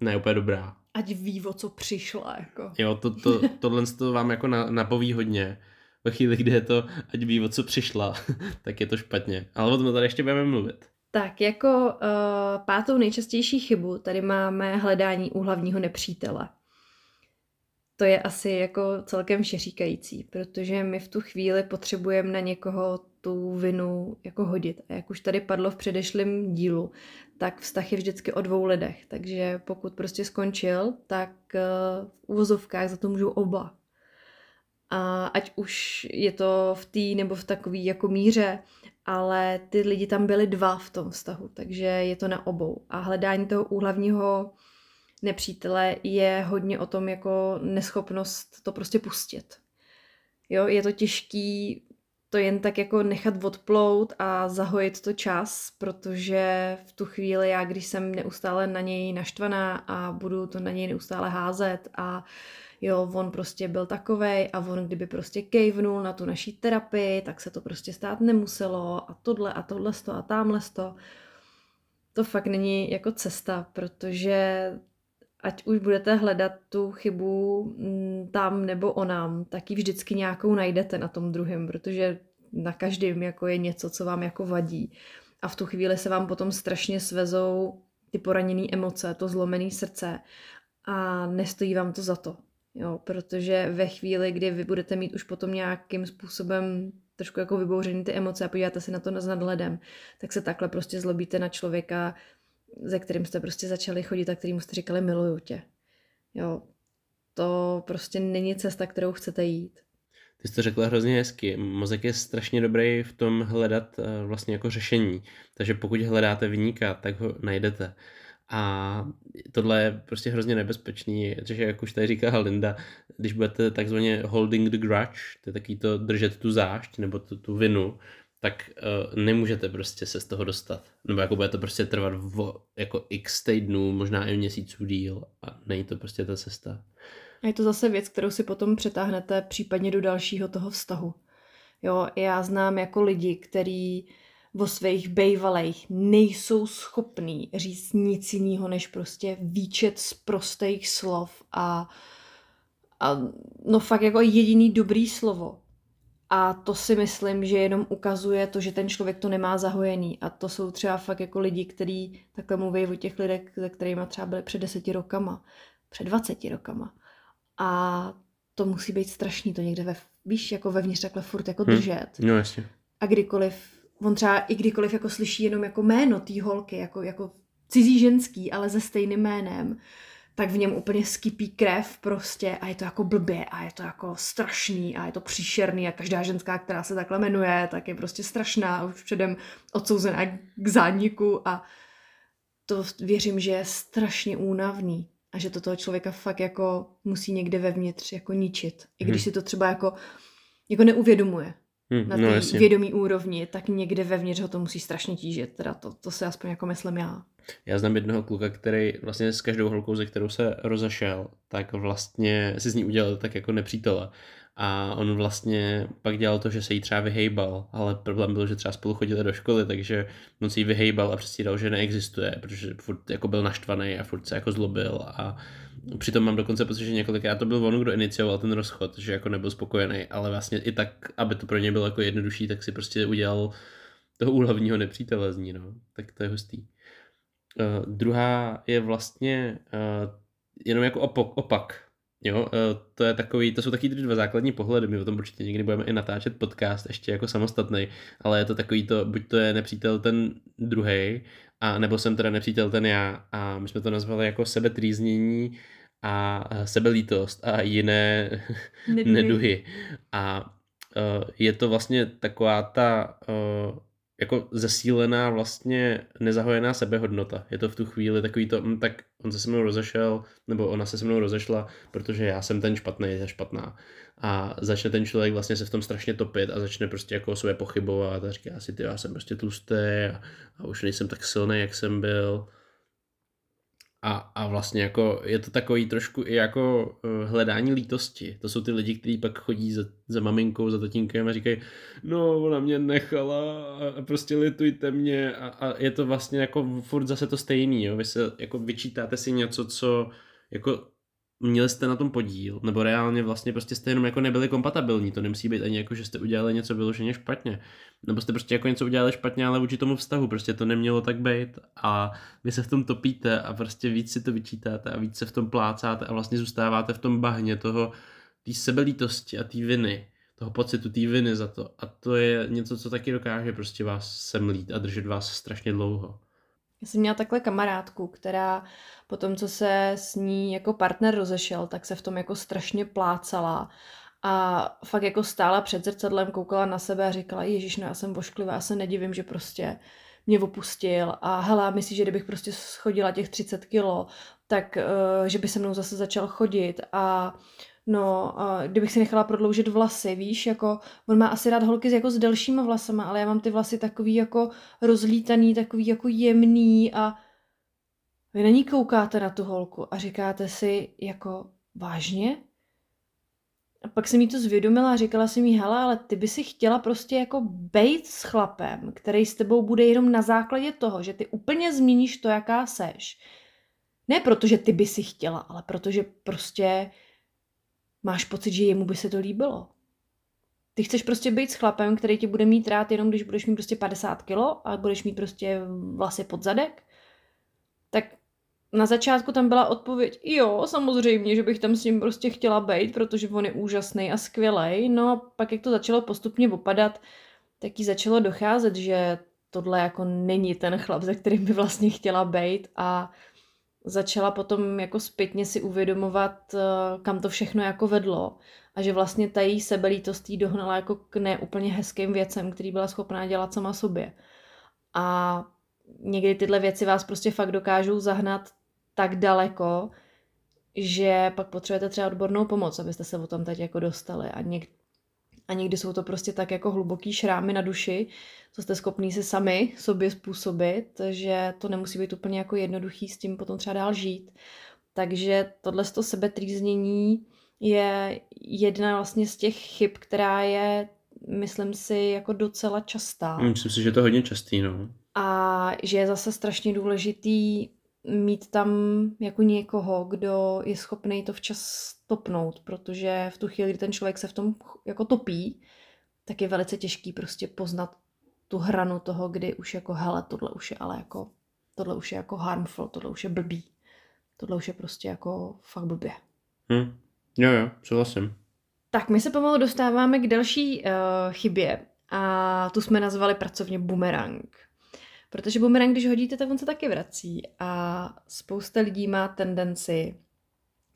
ne úplně dobrá ať ví, o co přišla. Jako. Jo, to, to, [LAUGHS] tohle to vám jako na, napoví hodně. Ve chvíli, kdy je to, ať ví, o co přišla, [LAUGHS] tak je to špatně. Ale o tom tady ještě budeme mluvit. Tak jako uh, pátou nejčastější chybu tady máme hledání u hlavního nepřítele. To je asi jako celkem všeříkající, protože my v tu chvíli potřebujeme na někoho tu vinu jako hodit. A jak už tady padlo v předešlém dílu, tak vztah je vždycky o dvou lidech. Takže pokud prostě skončil, tak eh, v uvozovkách za to můžou oba. A ať už je to v té nebo v takové jako míře, ale ty lidi tam byli dva v tom vztahu, takže je to na obou. A hledání toho úhlavního nepřítele je hodně o tom jako neschopnost to prostě pustit. Jo, je to těžký to jen tak jako nechat odplout a zahojit to čas, protože v tu chvíli já, když jsem neustále na něj naštvaná a budu to na něj neustále házet a jo, on prostě byl takovej a on kdyby prostě kejvnul na tu naší terapii, tak se to prostě stát nemuselo a tohle a tohle a tamhle to. To fakt není jako cesta, protože ať už budete hledat tu chybu mm, tam nebo onám, tak ji vždycky nějakou najdete na tom druhém, protože na každém jako je něco, co vám jako vadí. A v tu chvíli se vám potom strašně svezou ty poraněné emoce, to zlomené srdce a nestojí vám to za to. Jo, protože ve chvíli, kdy vy budete mít už potom nějakým způsobem trošku jako vybouřený ty emoce a podíváte se na to s nadhledem, tak se takhle prostě zlobíte na člověka, ze kterým jste prostě začali chodit a kterým jste říkali miluju tě. Jo, to prostě není cesta, kterou chcete jít. Ty jsi to řekla hrozně hezky. Mozek je strašně dobrý v tom hledat eh, vlastně jako řešení. Takže pokud hledáte vyníka, tak ho najdete. A tohle je prostě hrozně nebezpečný, protože jak už tady říká Linda, když budete takzvaně holding the grudge, to je taky to držet tu zášť nebo tu, tu vinu, tak uh, nemůžete prostě se z toho dostat. Nebo jako bude to prostě trvat v, jako x týdnů, možná i měsíců díl a není to prostě ta cesta. A je to zase věc, kterou si potom přetáhnete případně do dalšího toho vztahu. Jo, já znám jako lidi, kteří o svých bejvalejch nejsou schopní říct nic jiného, než prostě výčet z prostých slov a, a no fakt jako jediný dobrý slovo A to si myslím, že jenom ukazuje to, že ten člověk to nemá zahojený. A to jsou třeba fakt jako lidi, kteří takhle mluví o těch lidech, se kterými třeba byli před deseti rokama, před dvaceti rokama. A to musí být strašný, to někde ve, víš, jako vevnitř takhle furt jako Hm. držet. No jasně. A kdykoliv, on třeba i kdykoliv jako slyší jenom jako jméno té holky, jako, jako cizí ženský, ale se stejným jménem, tak v něm úplně skypí krev prostě a je to jako blbě a je to jako strašný a je to příšerný a každá ženská, která se takhle jmenuje, tak je prostě strašná a už předem odsouzená k zániku a to věřím, že je strašně únavný a že to toho člověka fakt jako musí někde vevnitř jako ničit. I když Mhm. si to třeba jako, jako neuvědomuje Hm, na no té vědomí úrovni, tak někde vevnitř ho to musí strašně tížit. Teda to, to si aspoň jako myslím já. Já znám jednoho kluka, který vlastně s každou holkou, ze kterou se rozašel, tak vlastně si z ní udělal tak jako nepřítele. A on vlastně pak dělal to, že se jí třeba vyhejbal, ale problém byl, že třeba spolu chodili do školy, takže on si ji vyhejbal a předstíral, že neexistuje, protože furt jako byl naštvaný a furt se jako zlobil a přitom mám dokonce pocit, že několikrát to byl on, kdo inicioval ten rozchod, že jako nebyl spokojený, ale vlastně i tak, aby to pro něj bylo jako jednodušší, tak si prostě udělal toho úhlavního nepřítele z ní, no. Tak to je hustý. Uh, druhá je vlastně uh, jenom jako opak, opak. Jo, uh, to je takový, to jsou taky ty dva základní pohledy, my o tom určitě někdy budeme i natáčet podcast ještě jako samostatný, ale je to takový to, buď to je nepřítel ten druhý, a nebo jsem teda nepřítel ten já a my jsme to nazvali jako sebetrýznění a sebelítost a jiné [LAUGHS] Neduhy. neduhy. A uh, je to vlastně taková ta uh, jako zesílená vlastně nezahojená sebehodnota. Je to v tu chvíli takový to, hm, tak on se se mnou rozešel, nebo ona se se mnou rozešla, protože já jsem ten špatný, ta špatná. A začne ten člověk vlastně se v tom strašně topit a začne prostě jako o sobě pochybovat a říká si, ty já jsem prostě tlustý a, a už nejsem tak silný, jak jsem byl. A, a vlastně jako je to takový trošku i jako uh, hledání lítosti. To jsou ty lidi, kteří pak chodí za, za maminkou, za tatínkem a říkají, no ona mě nechala a prostě litujte mě a, a je to vlastně jako furt zase to stejný, jo. Vy se jako vyčítáte si něco, co jako měli jste na tom podíl, nebo reálně vlastně prostě jste jenom jako nebyli kompatibilní, to nemusí být ani jako, že jste udělali něco vyloženě špatně, nebo jste prostě jako něco udělali špatně, ale vůči tomu vztahu, prostě to nemělo tak být. A vy se v tom topíte a prostě víc si to vyčítáte a víc se v tom plácáte a vlastně zůstáváte v tom bahně toho, té sebelítosti a té viny, toho pocitu té viny za to. A to je něco, co taky dokáže prostě vás semlít a držet vás strašně dlouho. Já jsem měla takhle kamarádku, která po tom, co se s ní jako partner rozešel, tak se v tom jako strašně plácala a fakt jako stála před zrcadlem, koukala na sebe a říkala, ježiš, no já jsem vošklivá, já se nedivím, že prostě mě opustil. A hele, myslíš, že kdybych prostě schodila těch 30 kilo, tak uh, že by se mnou zase začal chodit? A no, uh, kdybych si nechala prodloužit vlasy, víš, jako on má asi rád holky s, jako s delšíma vlasama, ale já mám ty vlasy takový jako rozlítaný, takový jako jemný a vy na ní koukáte na tu holku a říkáte si jako vážně? A pak jsem jí to zvědomila a říkala jsem jí, hele, ale ty by si chtěla prostě jako bejt s chlapem, který s tebou bude jenom na základě toho, že ty úplně změníš to, jaká seš. Ne proto, že ty by si chtěla, ale protože prostě máš pocit, že jemu by se to líbilo. Ty chceš prostě být s chlapem, který ti bude mít rád jenom, když budeš mít prostě 50 kilo a budeš mít prostě vlasy pod zadek. Tak na začátku tam byla odpověď, jo, samozřejmě, že bych tam s ním prostě chtěla být, protože on je úžasný a skvělej. No a pak, jak to začalo postupně opadat, tak jí začalo docházet, že tohle jako není ten chlap, ze kterým by vlastně chtěla být a začala potom jako zpětně si uvědomovat, kam to všechno jako vedlo a že vlastně ta její sebelítost jí dohnala jako k neúplně hezkým věcem, který byla schopná dělat sama sobě. A někdy tyhle věci vás prostě fakt dokážou zahnat tak daleko, že pak potřebujete třeba odbornou pomoc, abyste se o tom teď jako dostali. A, něk- a někdy jsou to prostě tak jako hluboký šrámy na duši, co jste schopní si sami sobě způsobit, že to nemusí být úplně jako jednoduchý s tím potom třeba dál žít. Takže tohle to sebetrýznění je jedna vlastně z těch chyb, která je, myslím si, jako docela častá. Myslím si, že je to hodně častý, no. A že je zase strašně důležitý mít tam jako někoho, kdo je schopný to včas stopnout, protože v tu chvíli, kdy ten člověk se v tom jako topí, tak je velice těžký prostě poznat tu hranu toho, kdy už jako hele, tohle už je ale jako, tohle už je jako harmful, tohle už je blbý. Tohle už je prostě jako fakt blbě. Hm. Jo, jo, souhlasím. Tak my se pomalu dostáváme k další uh, chybě a tu jsme nazvali pracovně bumerang. Protože bumerang, když hodíte, tak on se taky vrací a spousta lidí má tendenci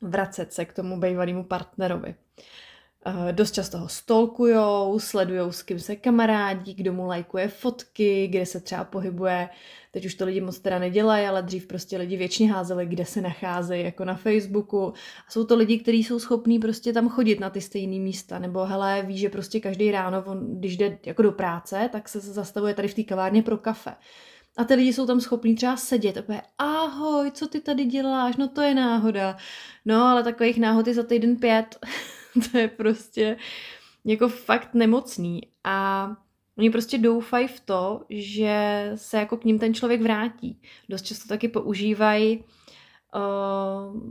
vracet se k tomu bývalému partnerovi. Uh, dost často ho stolkujou, sledujou, s kým se kamarádí, kdo mu lajkuje fotky, kde se třeba pohybuje. Teď už to lidi moc teda nedělají, ale dřív prostě lidi většině házeli, kde se nacházejí, jako na Facebooku. A jsou to lidi, kteří jsou schopní prostě tam chodit na ty stejné místa, nebo hele, ví, že prostě každý ráno, on, když jde jako do práce, tak se zastavuje tady v té kavárně pro kafe. A ty lidi jsou tam schopní třeba sedět a ahoj, co ty tady děláš, no to je náhoda. No, ale takových náhod je za týden pět. [LAUGHS] [LAUGHS] to je prostě jako fakt nemocný. A oni prostě doufají v to, že se jako k ním ten člověk vrátí. Dost často taky používají uh,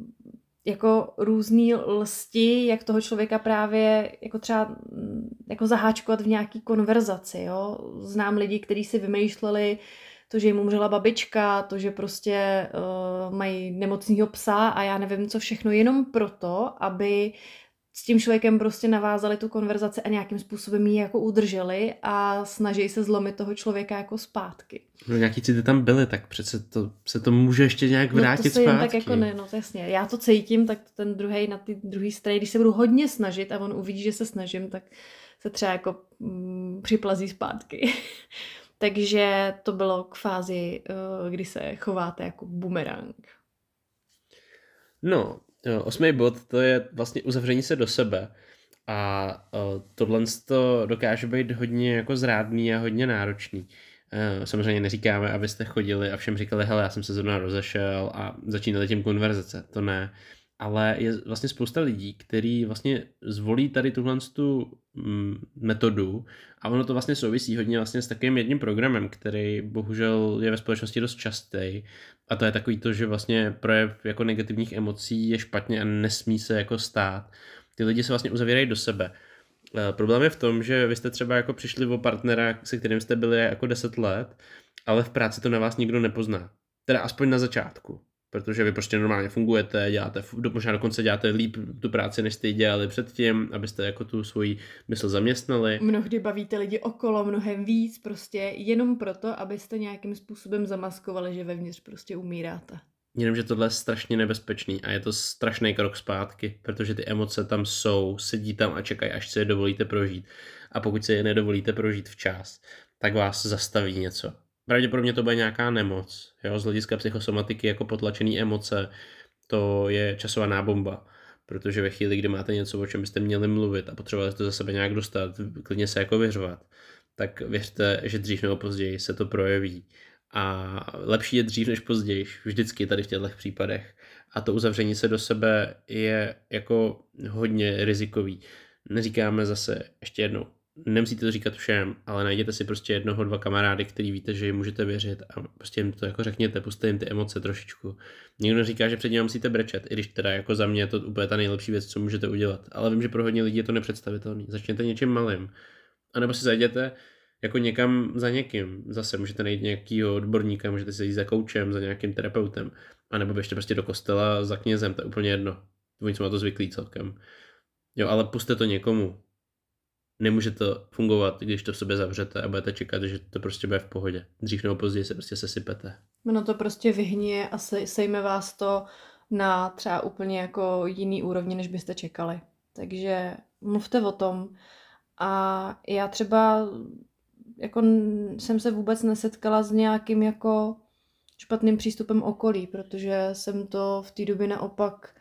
jako různý lsti, jak toho člověka právě jako třeba mm, jako zaháčkovat v nějaký konverzaci, jo. Znám lidi, kteří si vymýšleli to, že jim umřela babička, to, že prostě uh, mají nemocného psa a já nevím co všechno, jenom proto, aby s tím člověkem prostě navázali tu konverzaci a nějakým způsobem ji jako udrželi a snaží se zlomit toho člověka jako zpátky. No nějaký city tam byly, tak přece to, se to může ještě nějak vrátit no to se zpátky. tak jako ne, no jasně. Já to cítím, tak ten druhý na ty druhý straně, když se budu hodně snažit a on uvidí, že se snažím, tak se třeba jako mm, připlazí zpátky. [LAUGHS] Takže to bylo k fázi, uh, kdy se chováte jako bumerang. No, osmý bod to je vlastně uzavření se do sebe. A uh, tohle to dokáže být hodně jako zrádný a hodně náročný. Uh, samozřejmě neříkáme, abyste chodili a všem říkali, hele, já jsem se zrovna rozešel a začínali tím konverzace. To ne ale je vlastně spousta lidí, kteří vlastně zvolí tady tuhle tu mm, metodu a ono to vlastně souvisí hodně vlastně s takovým jedním programem, který bohužel je ve společnosti dost častý a to je takový to, že vlastně projev jako negativních emocí je špatně a nesmí se jako stát. Ty lidi se vlastně uzavírají do sebe. E, problém je v tom, že vy jste třeba jako přišli o partnera, se kterým jste byli jako 10 let, ale v práci to na vás nikdo nepozná. Teda aspoň na začátku protože vy prostě normálně fungujete, děláte, možná dokonce děláte líp tu práci, než jste ji dělali předtím, abyste jako tu svoji mysl zaměstnali. Mnohdy bavíte lidi okolo mnohem víc, prostě jenom proto, abyste nějakým způsobem zamaskovali, že vevnitř prostě umíráte. Jenomže tohle je strašně nebezpečný a je to strašný krok zpátky, protože ty emoce tam jsou, sedí tam a čekají, až se je dovolíte prožít. A pokud se je nedovolíte prožít včas, tak vás zastaví něco pravděpodobně to bude nějaká nemoc. Jo? Z hlediska psychosomatiky jako potlačený emoce, to je časovaná bomba. Protože ve chvíli, kdy máte něco, o čem byste měli mluvit a potřebovali to za sebe nějak dostat, klidně se jako vyřvat, tak věřte, že dřív nebo později se to projeví. A lepší je dřív než později, vždycky tady v těchto případech. A to uzavření se do sebe je jako hodně rizikový. Neříkáme zase ještě jednou, nemusíte to říkat všem, ale najděte si prostě jednoho, dva kamarády, který víte, že jim můžete věřit a prostě jim to jako řekněte, puste jim ty emoce trošičku. Někdo říká, že před ním musíte brečet, i když teda jako za mě je to úplně ta nejlepší věc, co můžete udělat. Ale vím, že pro hodně lidí je to nepředstavitelné. Začněte něčím malým. A nebo si zajděte jako někam za někým. Zase můžete najít nějakýho odborníka, můžete si jít za koučem, za nějakým terapeutem. A nebo běžte prostě do kostela za knězem, to je úplně jedno. Oni jsou na to zvyklí celkem. Jo, ale puste to někomu nemůže to fungovat, když to v sobě zavřete a budete čekat, že to prostě bude v pohodě. Dřív nebo později se prostě sesypete. No to prostě vyhnie a sejme vás to na třeba úplně jako jiný úrovni, než byste čekali. Takže mluvte o tom. A já třeba jako jsem se vůbec nesetkala s nějakým jako špatným přístupem okolí, protože jsem to v té době naopak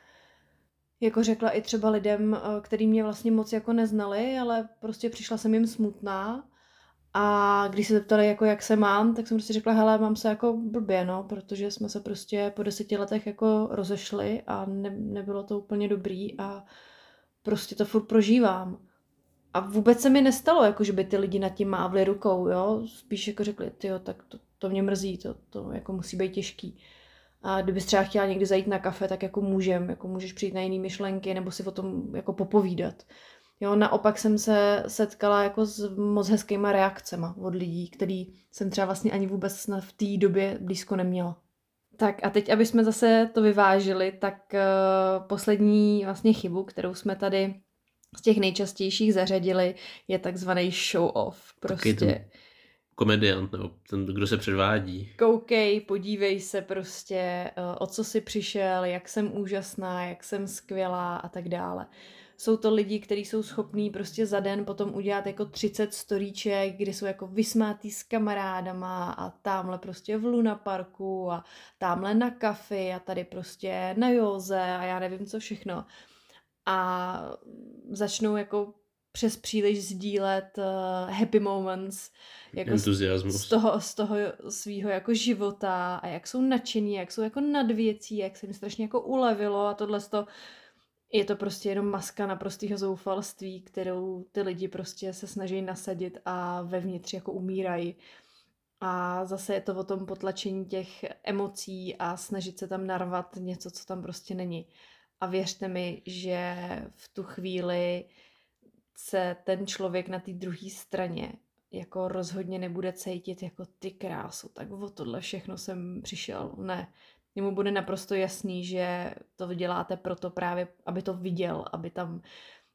jako řekla i třeba lidem, eh, který mě vlastně moc jako neznali, ale prostě přišla jsem jim smutná a když se zeptali, jako jak se mám, tak jsem prostě řekla, hele, mám se jako blbě, no, protože jsme se prostě po deseti letech jako rozešli a ne, nebylo to úplně dobrý a prostě to furt prožívám. A vůbec se mi nestalo, jako že by ty lidi nad tím mávli rukou, jo, spíš jako řekli, ty tak to, to mě mrzí, to, to jako musí být těžký. A kdybys třeba chtěla někdy zajít na kafe, tak jako můžem, jako můžeš přijít na jiné myšlenky nebo si o tom jako popovídat. Jo, naopak jsem se setkala jako s moc hezkýma reakcema od lidí, který jsem třeba vlastně ani vůbec v té době blízko neměla. Tak a teď, aby jsme zase to vyvážili, tak uh, poslední vlastně chybu, kterou jsme tady z těch nejčastějších zařadili, je takzvaný show off. Prostě. Komediant, nebo ten, kdo se předvádí. Koukej, podívej se prostě, uh, o co jsi přišel, jak jsem úžasná, jak jsem skvělá a tak dále. Jsou to lidi, kteří jsou schopní prostě za den potom udělat jako 30 storíček, kdy jsou jako vysmátý s kamarádama a tamhle prostě v Luna Parku a tamhle na kafi a tady prostě na józe a já nevím co všechno. A začnou jako přes příliš sdílet uh, happy moments jako Entuziasmus. z toho, z toho svého jako života a jak jsou nadšení, jak jsou jako nad věcí, jak se jim strašně jako ulevilo a tohle to je to prostě jenom maska naprostého zoufalství, kterou ty lidi prostě se snaží nasadit a vevnitř jako umírají. A zase je to o tom potlačení těch emocí a snažit se tam narvat něco, co tam prostě není. A věřte mi, že v tu chvíli se ten člověk na té druhé straně jako rozhodně nebude cítit jako ty krásu, tak o tohle všechno jsem přišel. Ne, jemu bude naprosto jasný, že to děláte proto právě, aby to viděl, aby tam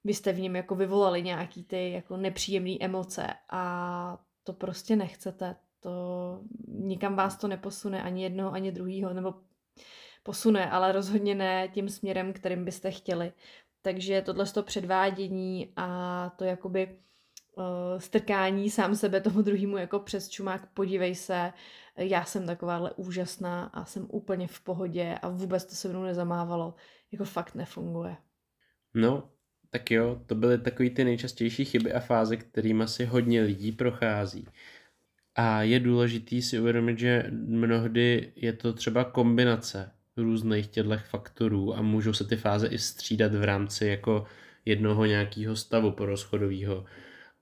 vy jste v něm jako vyvolali nějaký ty jako nepříjemné emoce a to prostě nechcete. To nikam vás to neposune ani jednoho, ani druhýho, nebo posune, ale rozhodně ne tím směrem, kterým byste chtěli. Takže tohle to předvádění a to jakoby uh, strkání sám sebe tomu druhému jako přes čumák, podívej se, já jsem takováhle úžasná a jsem úplně v pohodě a vůbec to se mnou nezamávalo, jako fakt nefunguje. No, tak jo, to byly takový ty nejčastější chyby a fáze, kterými si hodně lidí prochází. A je důležitý si uvědomit, že mnohdy je to třeba kombinace různých těchto faktorů a můžou se ty fáze i střídat v rámci jako jednoho nějakého stavu porozchodového.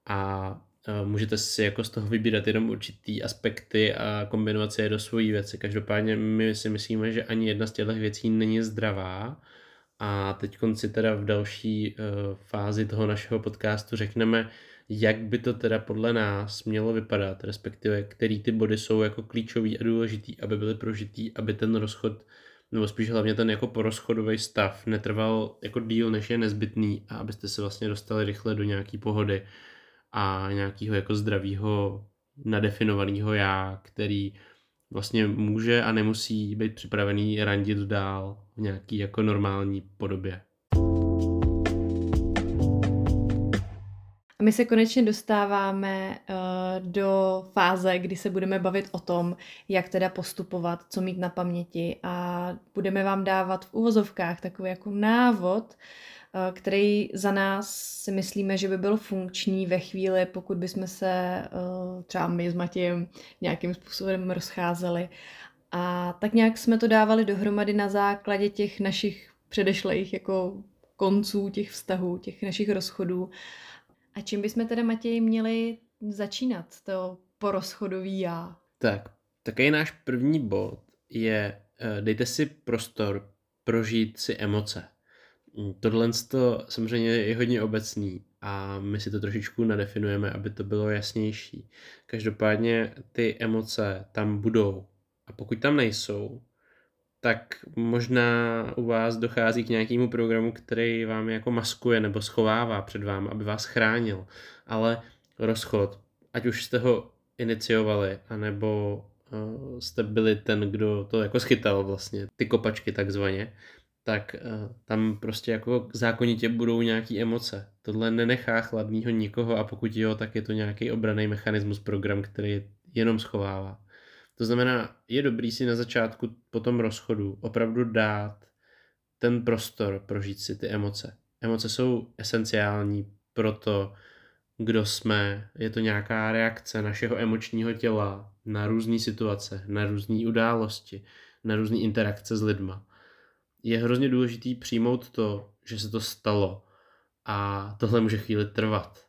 A můžete si jako z toho vybírat jenom určitý aspekty a kombinovat si je do svojí věci. Každopádně my si myslíme, že ani jedna z těchto věcí není zdravá a teď si teda v další uh, fázi toho našeho podcastu řekneme, jak by to teda podle nás mělo vypadat, respektive který ty body jsou jako klíčový a důležitý, aby byly prožitý, aby ten rozchod nebo spíš hlavně ten jako porozchodový stav netrval jako díl, než je nezbytný a abyste se vlastně dostali rychle do nějaký pohody a nějakého jako zdravého nadefinovaného já, který vlastně může a nemusí být připravený randit dál v nějaký jako normální podobě. A my se konečně dostáváme uh, do fáze, kdy se budeme bavit o tom, jak teda postupovat, co mít na paměti a budeme vám dávat v uvozovkách takový jako návod, Eh, který za nás si myslíme, že by byl funkční ve chvíli, pokud bychom se eh, třeba my s Matějem nějakým způsobem rozcházeli. A tak nějak jsme to dávali dohromady na základě těch našich předešlých jako konců těch vztahů, těch našich rozchodů. A čím bychom teda Matěj měli začínat, to porozchodový já? Tak, takový náš první bod je, eh, dejte si prostor prožít si emoce. Tohle to samozřejmě je hodně obecný a my si to trošičku nadefinujeme, aby to bylo jasnější. Každopádně ty emoce tam budou a pokud tam nejsou, tak možná u vás dochází k nějakému programu, který vám jako maskuje nebo schovává před vám, aby vás chránil. Ale rozchod, ať už jste ho iniciovali, anebo uh, jste byli ten, kdo to jako schytal vlastně, ty kopačky takzvaně, tak uh, tam prostě jako zákonitě budou nějaké emoce. Tohle nenechá chladného nikoho a pokud jo, tak je to nějaký obraný mechanismus, program, který jenom schovává. To znamená, je dobrý si na začátku po tom rozchodu opravdu dát ten prostor prožít si ty emoce. Emoce jsou esenciální pro to, kdo jsme. Je to nějaká reakce našeho emočního těla na různé situace, na různé události, na různé interakce s lidma je hrozně důležitý přijmout to, že se to stalo a tohle může chvíli trvat.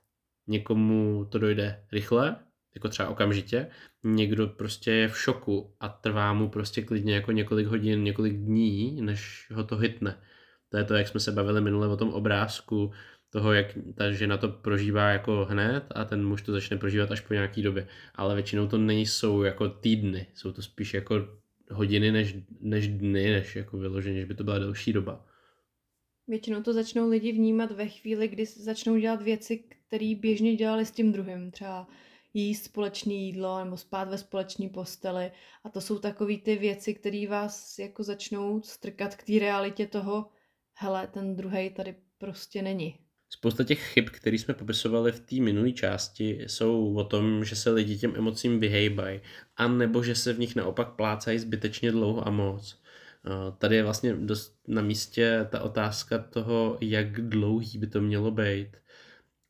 Někomu to dojde rychle, jako třeba okamžitě, někdo prostě je v šoku a trvá mu prostě klidně jako několik hodin, několik dní, než ho to hitne. To je to, jak jsme se bavili minule o tom obrázku, toho, jak ta žena to prožívá jako hned a ten muž to začne prožívat až po nějaký době. Ale většinou to nejsou jako týdny, jsou to spíš jako hodiny než, než dny, než jako vyloženě, že by to byla delší doba. Většinou to začnou lidi vnímat ve chvíli, kdy začnou dělat věci, které běžně dělali s tím druhým. Třeba jíst společné jídlo nebo spát ve společné posteli. A to jsou takové ty věci, které vás jako začnou strkat k té realitě toho, hele, ten druhý tady prostě není. Spousta těch chyb, které jsme popisovali v té minulé části, jsou o tom, že se lidi těm emocím vyhejbají, a nebo že se v nich naopak plácají zbytečně dlouho a moc. Tady je vlastně dost na místě ta otázka toho, jak dlouhý by to mělo být.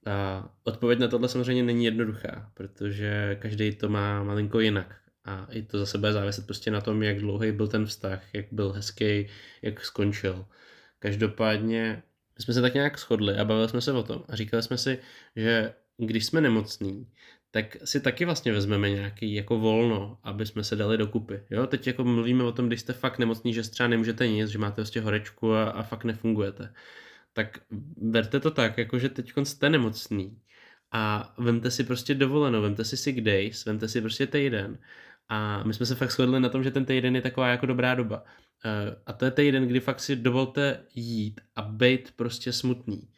A odpověď na tohle samozřejmě není jednoduchá, protože každý to má malinko jinak. A i to za sebe záviset prostě na tom, jak dlouhý byl ten vztah, jak byl hezký, jak skončil. Každopádně my jsme se tak nějak shodli a bavili jsme se o tom a říkali jsme si, že když jsme nemocní, tak si taky vlastně vezmeme nějaký jako volno, aby jsme se dali dokupy. Jo, teď jako mluvíme o tom, když jste fakt nemocný, že třeba nemůžete nic, že máte vlastně horečku a, a fakt nefungujete. Tak berte to tak, jako že teď jste nemocný a vemte si prostě dovolenou, vemte si sick days, vemte si prostě týden a my jsme se fakt shodli na tom, že ten týden je taková jako dobrá doba. Eh, a to je týden, kdy fakt si dovolte jít a být prostě smutný.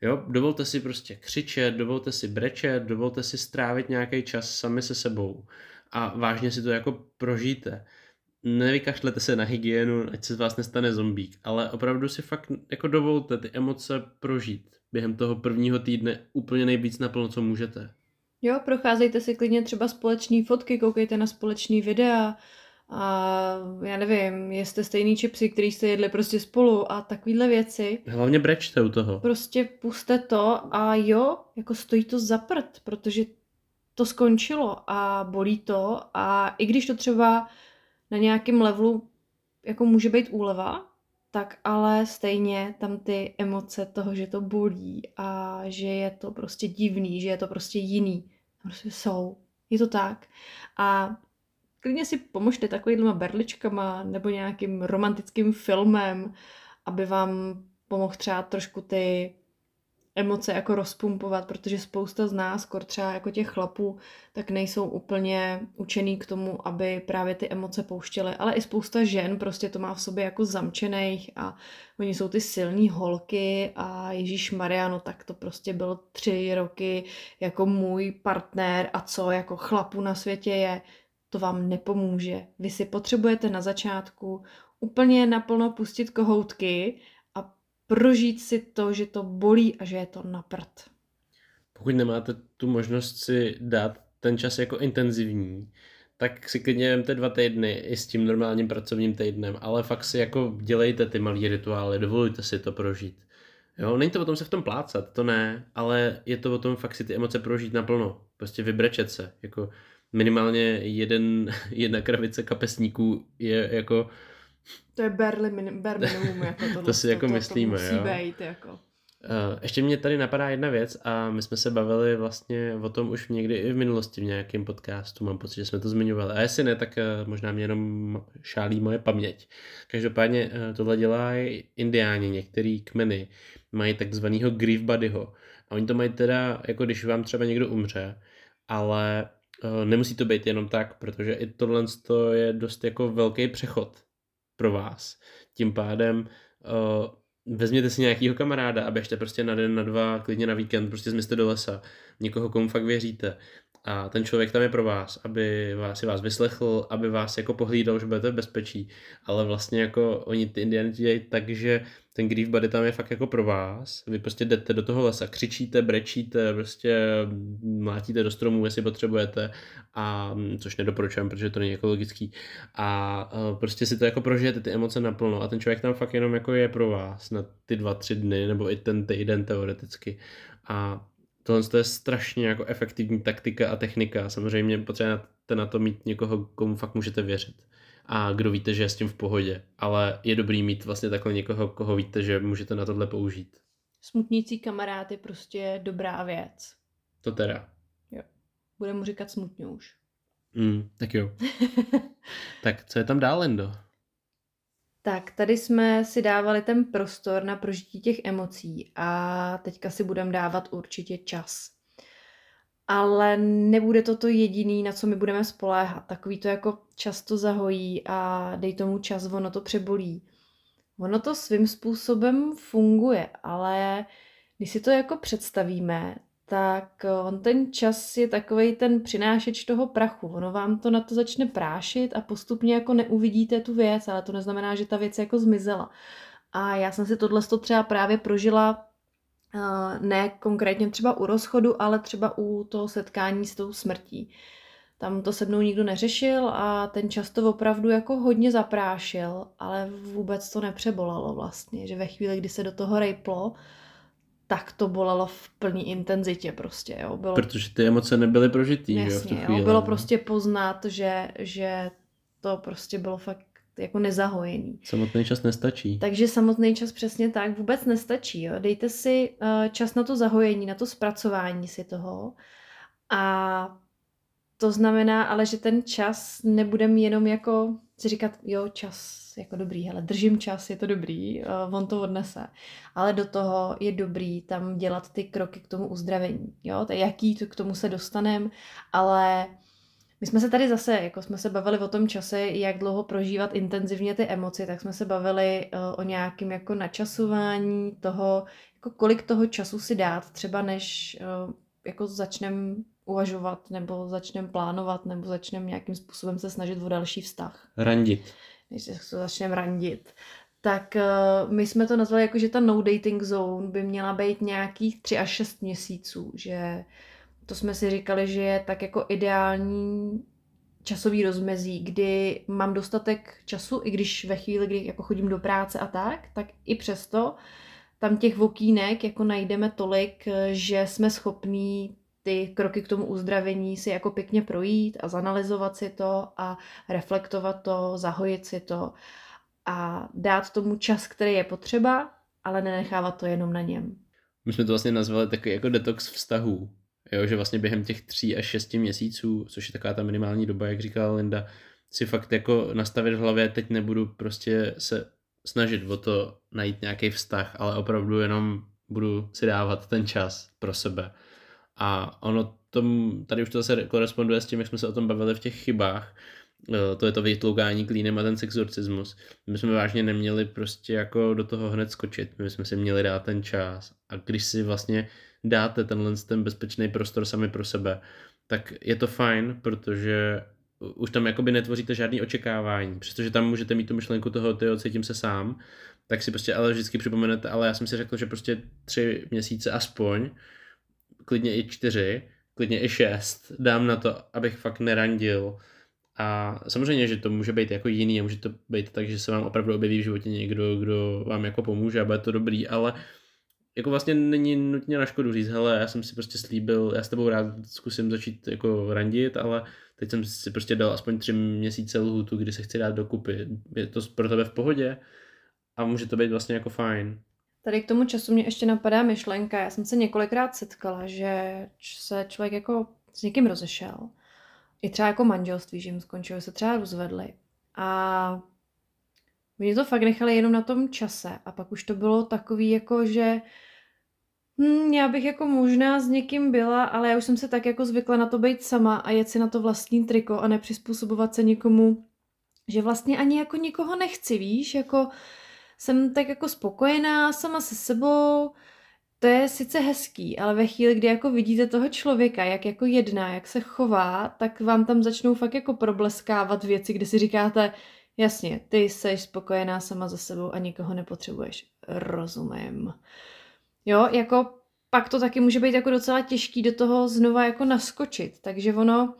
Jo, dovolte si prostě křičet, dovolte si brečet, dovolte si strávit nějaký čas sami se sebou a vážně si to jako prožijte. Nevykašlete se na hygienu, ať se z vás nestane zombík, ale opravdu si fakt jako dovolte ty emoce prožít během toho prvního týdne úplně nejvíc naplno, co můžete. Jo, procházejte si klidně třeba společné fotky, koukejte na společný videa a já nevím, jste stejný čipsy, který jste jedli prostě spolu a takovýhle věci. Hlavně brečte u toho. Prostě puste to a jo, jako stojí to za prd, protože to skončilo a bolí to a i když to třeba na nějakém levelu jako může být úleva, tak ale stejně tam ty emoce toho, že to bolí a že je to prostě divný, že je to prostě jiný, prostě jsou. Je to tak. A klidně si pomožte takovýhlema berličkama nebo nějakým romantickým filmem, aby vám pomohl třeba trošku ty emoce jako rozpumpovat, protože spousta z nás, kor třeba jako těch chlapů, tak nejsou úplně učený k tomu, aby právě ty emoce pouštěly, ale i spousta žen prostě to má v sobě jako zamčených a oni jsou ty silní holky a Ježíš Mariano, tak to prostě bylo tři roky jako můj partner a co jako chlapu na světě je, to vám nepomůže. Vy si potřebujete na začátku úplně naplno pustit kohoutky prožít si to, že to bolí a že je to na prd. Pokud nemáte tu možnost si dát ten čas jako intenzivní, tak si klidně vemte dva týdny i s tím normálním pracovním týdnem, ale fakt si jako dělejte ty malé rituály, dovolujte si to prožít. Jo, není to o tom se v tom plácat, to ne, ale je to o tom fakt si ty emoce prožít naplno, prostě vybrečet se, jako minimálně jeden, [LAUGHS] jedna kravice kapesníků je jako... To je bare, bare minimum, [LAUGHS] jako to, to si jako to, myslíme, to musí jo. Být, jako. Uh, ještě mě tady napadá jedna věc a my jsme se bavili vlastně o tom už někdy i v minulosti v nějakém podcastu, mám pocit, že jsme to zmiňovali. A jestli ne, tak uh, možná mě jenom šálí moje paměť. Každopádně uh, tohle dělají indiáni, některý kmeny mají takzvanýho grief buddyho. A oni to mají teda, jako když vám třeba někdo umře, ale nemusí to být jenom tak, protože i tohle je dost jako velký přechod pro vás. Tím pádem uh, vezměte si nějakýho kamaráda a běžte prostě na den, na dva, klidně na víkend, prostě zmizte do lesa. Někoho, komu fakt věříte. A ten člověk tam je pro vás, aby vás, si vás vyslechl, aby vás jako pohlídal, že budete v bezpečí. Ale vlastně jako oni ty indiáni dělají tak, že ten grief buddy tam je fakt jako pro vás. Vy prostě jdete do toho lesa, křičíte, brečíte, prostě mlátíte do stromů, jestli potřebujete, a, což nedoporučujem, protože to není ekologický. A, a prostě si to jako prožijete ty emoce naplno a ten člověk tam fakt jenom jako je pro vás na ty dva, tři dny, nebo i ten týden teoreticky. A tohle je strašně jako efektivní taktika a technika. Samozřejmě potřebujete na to mít někoho, komu fakt můžete věřit a kdo víte, že je s tím v pohodě. Ale je dobrý mít vlastně takhle někoho, koho víte, že můžete na tohle použít. Smutnící kamarád je prostě dobrá věc. To teda. Jo. Budeme mu říkat smutňouš. Mm, tak jo. [LAUGHS] tak co je tam dál, Lendo? Tak tady jsme si dávali ten prostor na prožití těch emocí a teďka si budeme dávat určitě čas. Ale nebude to to jediný, na co my budeme spoléhat. Takový to jako často zahojí a dej tomu čas, ono to přebolí. Ono to svým způsobem funguje, ale když si to jako představíme, tak on ten čas je takový ten přinášeč toho prachu. Ono vám to na to začne prášit a postupně jako neuvidíte tu věc, ale to neznamená, že ta věc jako zmizela. A já jsem si tohle třeba právě prožila ne konkrétně třeba u rozchodu, ale třeba u toho setkání s tou smrtí. Tam to se mnou nikdo neřešil a ten čas to opravdu jako hodně zaprášil, ale vůbec to nepřebolalo vlastně, že ve chvíli, kdy se do toho rejplo, tak to bolelo v plný intenzitě prostě, jo. Bylo... Protože ty emoce nebyly prožitý, Jasně, jo, v tu chvíli. Jo, bylo no. prostě poznat, že, že to prostě bylo fakt jako nezahojený. Samotný čas nestačí. Takže samotný čas přesně tak vůbec nestačí. Jo. Dejte si uh, čas na to zahojení, na to zpracování si toho a to znamená ale, že ten čas nebudeme jenom jako si říkat, jo, čas, jako dobrý, hele, držím čas, je to dobrý, uh, on to odnese. Ale do toho je dobrý tam dělat ty kroky k tomu uzdravení, jo, to jaký to k tomu se dostaneme, ale my jsme se tady zase, jako jsme se bavili o tom čase, jak dlouho prožívat intenzivně ty emoce, tak jsme se bavili uh, o nějakém jako načasování toho, jako kolik toho času si dát, třeba než uh, jako začneme uvažovat, nebo začneme plánovat, nebo začneme nějakým způsobem se snažit o další vztah. Randit. Než se začneme randit. Tak uh, my jsme to nazvali jako, že ta no dating zone by měla být nějakých 3 až 6 měsíců, že to jsme si říkali, že je tak jako ideální časový rozmezí, kdy mám dostatek času, i když ve chvíli, kdy jako chodím do práce a tak, tak i přesto tam těch vokínek jako najdeme tolik, že jsme schopní ty kroky k tomu uzdravení si jako pěkně projít a zanalizovat si to a reflektovat to, zahojit si to a dát tomu čas, který je potřeba, ale nenechávat to jenom na něm. My jsme to vlastně nazvali takový jako detox vztahů, jo, že vlastně během těch tří až šesti měsíců, což je taková ta minimální doba, jak říkala Linda, si fakt jako nastavit v hlavě, teď nebudu prostě se snažit o to najít nějaký vztah, ale opravdu jenom budu si dávat ten čas pro sebe. A ono tom, tady už to zase koresponduje s tím, jak jsme se o tom bavili v těch chybách, e, to je to vytloukání klínem a ten sexorcismus. My jsme vážně neměli prostě jako do toho hned skočit, my jsme si měli dát ten čas a když si vlastně dáte tenhle ten bezpečný prostor sami pro sebe, tak je to fajn, protože už tam jakoby netvoříte žádný očekávání, přestože tam můžete mít tu myšlenku toho, ty cítím se sám, tak si prostě ale vždycky připomenete, ale já jsem si řekl, že prostě tři měsíce aspoň, klidně i čtyři, klidně i šest, dám na to, abych fakt nerandil. A samozřejmě, že to může být jako jiný a může to být tak, že se vám opravdu objeví v životě někdo, kdo vám jako pomůže a bude to dobrý, ale jako vlastně není nutně na škodu říct, hele, já jsem si prostě slíbil, já s tebou rád zkusím začít jako randit, ale teď jsem si prostě dal aspoň tři měsíce lhutu, kdy se chci dát dokupy. Je to pro tebe v pohodě a může to být vlastně jako fajn. Tady k tomu času mě ještě napadá myšlenka. Já jsem se několikrát setkala, že se člověk jako s někým rozešel. I třeba jako manželství, že jim skončilo, se třeba rozvedli. A oni to fakt nechali jenom na tom čase. A pak už to bylo takový jako, že hm, já bych jako možná s někým byla, ale já už jsem se tak jako zvykla na to být sama a jet si na to vlastní triko a nepřizpůsobovat se nikomu, že vlastně ani jako nikoho nechci, víš, jako jsem tak jako spokojená sama se sebou, to je sice hezký, ale ve chvíli, kdy jako vidíte toho člověka, jak jako jedná, jak se chová, tak vám tam začnou fakt jako probleskávat věci, kde si říkáte, jasně, ty jsi spokojená sama za sebou a nikoho nepotřebuješ. Rozumím. Jo, jako pak to taky může být jako docela těžký do toho znova jako naskočit, takže ono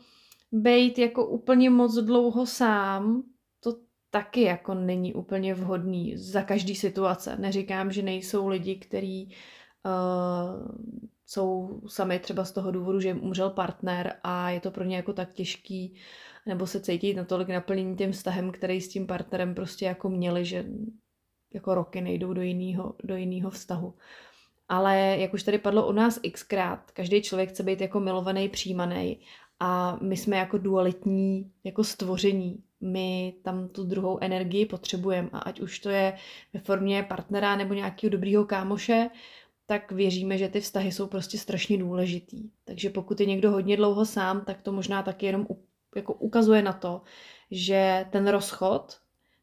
být jako úplně moc dlouho sám, taky jako není úplně vhodný za každý situace. Neříkám, že nejsou lidi, kteří uh, jsou sami třeba z toho důvodu, že jim umřel partner a je to pro ně jako tak těžký, nebo se cítí natolik naplnění tím vztahem, který s tím partnerem prostě jako měli, že jako roky nejdou do jiného do jinýho vztahu. Ale jak už tady padlo u nás xkrát, každý člověk chce být jako milovaný, přijímaný a my jsme jako dualitní jako stvoření my tam tu druhou energii potřebujeme a ať už to je ve formě partnera nebo nějakého dobrýho kámoše, tak věříme, že ty vztahy jsou prostě strašně důležitý. Takže pokud je někdo hodně dlouho sám, tak to možná taky jenom jako ukazuje na to, že ten rozchod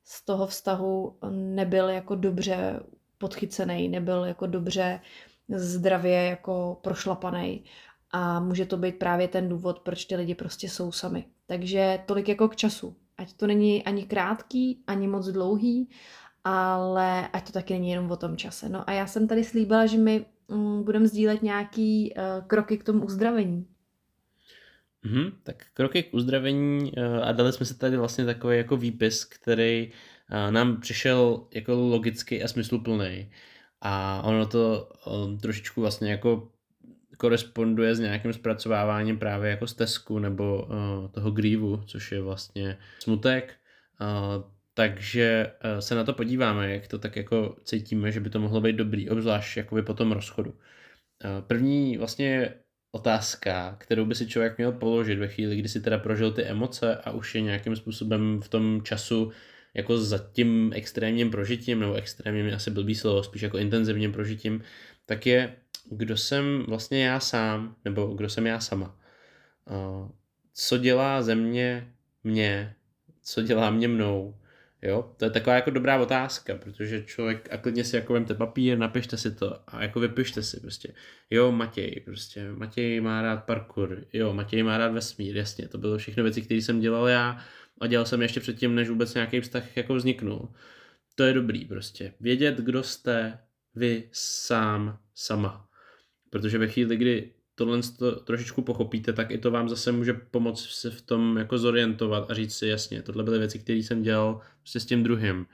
z toho vztahu nebyl jako dobře podchycený, nebyl jako dobře zdravě jako prošlapaný. A může to být právě ten důvod, proč ty lidi prostě jsou sami. Takže tolik jako k času. Ať to není ani krátký, ani moc dlouhý, ale ať to taky není jenom o tom čase. No a já jsem tady slíbila, že my mm, budeme sdílet nějaký uh, kroky k tomu uzdravení. Mm-hmm, tak kroky k uzdravení uh, a dali jsme se tady vlastně takový jako výpis, který nám přišel jako logický a smysluplný. A ono to um, trošičku vlastně jako koresponduje s nějakým zpracováváním právě jako stezku nebo uh, toho grievu, což je vlastně smutek. Takže uh, se na to podíváme, jak to tak jako cítíme, že by to mohlo být dobrý, obzvlášť jakoby po tom rozchodu. První vlastně otázka, kterou by si člověk měl položit ve chvíli, kdy si teda prožil ty emoce a už je nějakým způsobem v tom času jako za tím extrémním prožitím, nebo extrémním asi blbý slovo, spíš jako intenzivním prožitím, tak je, kdo jsem vlastně já sám, nebo kdo jsem já sama. Co dělá ze mě mě, co dělá mě mnou, Jo, to je taková jako dobrá otázka, protože člověk, a klidně si jako vemte papír, napište si to a jako vypište si prostě. Jo, Matěj, prostě, Matěj má rád parkour, jo, Matěj má rád vesmír, jasně, to bylo všechno věci, které jsem dělal já a dělal jsem ještě předtím, než vůbec nějaký vztah jako vzniknul. To je dobrý prostě. Vědět, kdo jste vy sám, sama. Protože ve chvíli, kdy tohle to trošičku pochopíte, tak i to vám zase může pomoct se v tom jako zorientovat a říct si jasně, tohle byly věci, které jsem dělal prostě s tím druhým.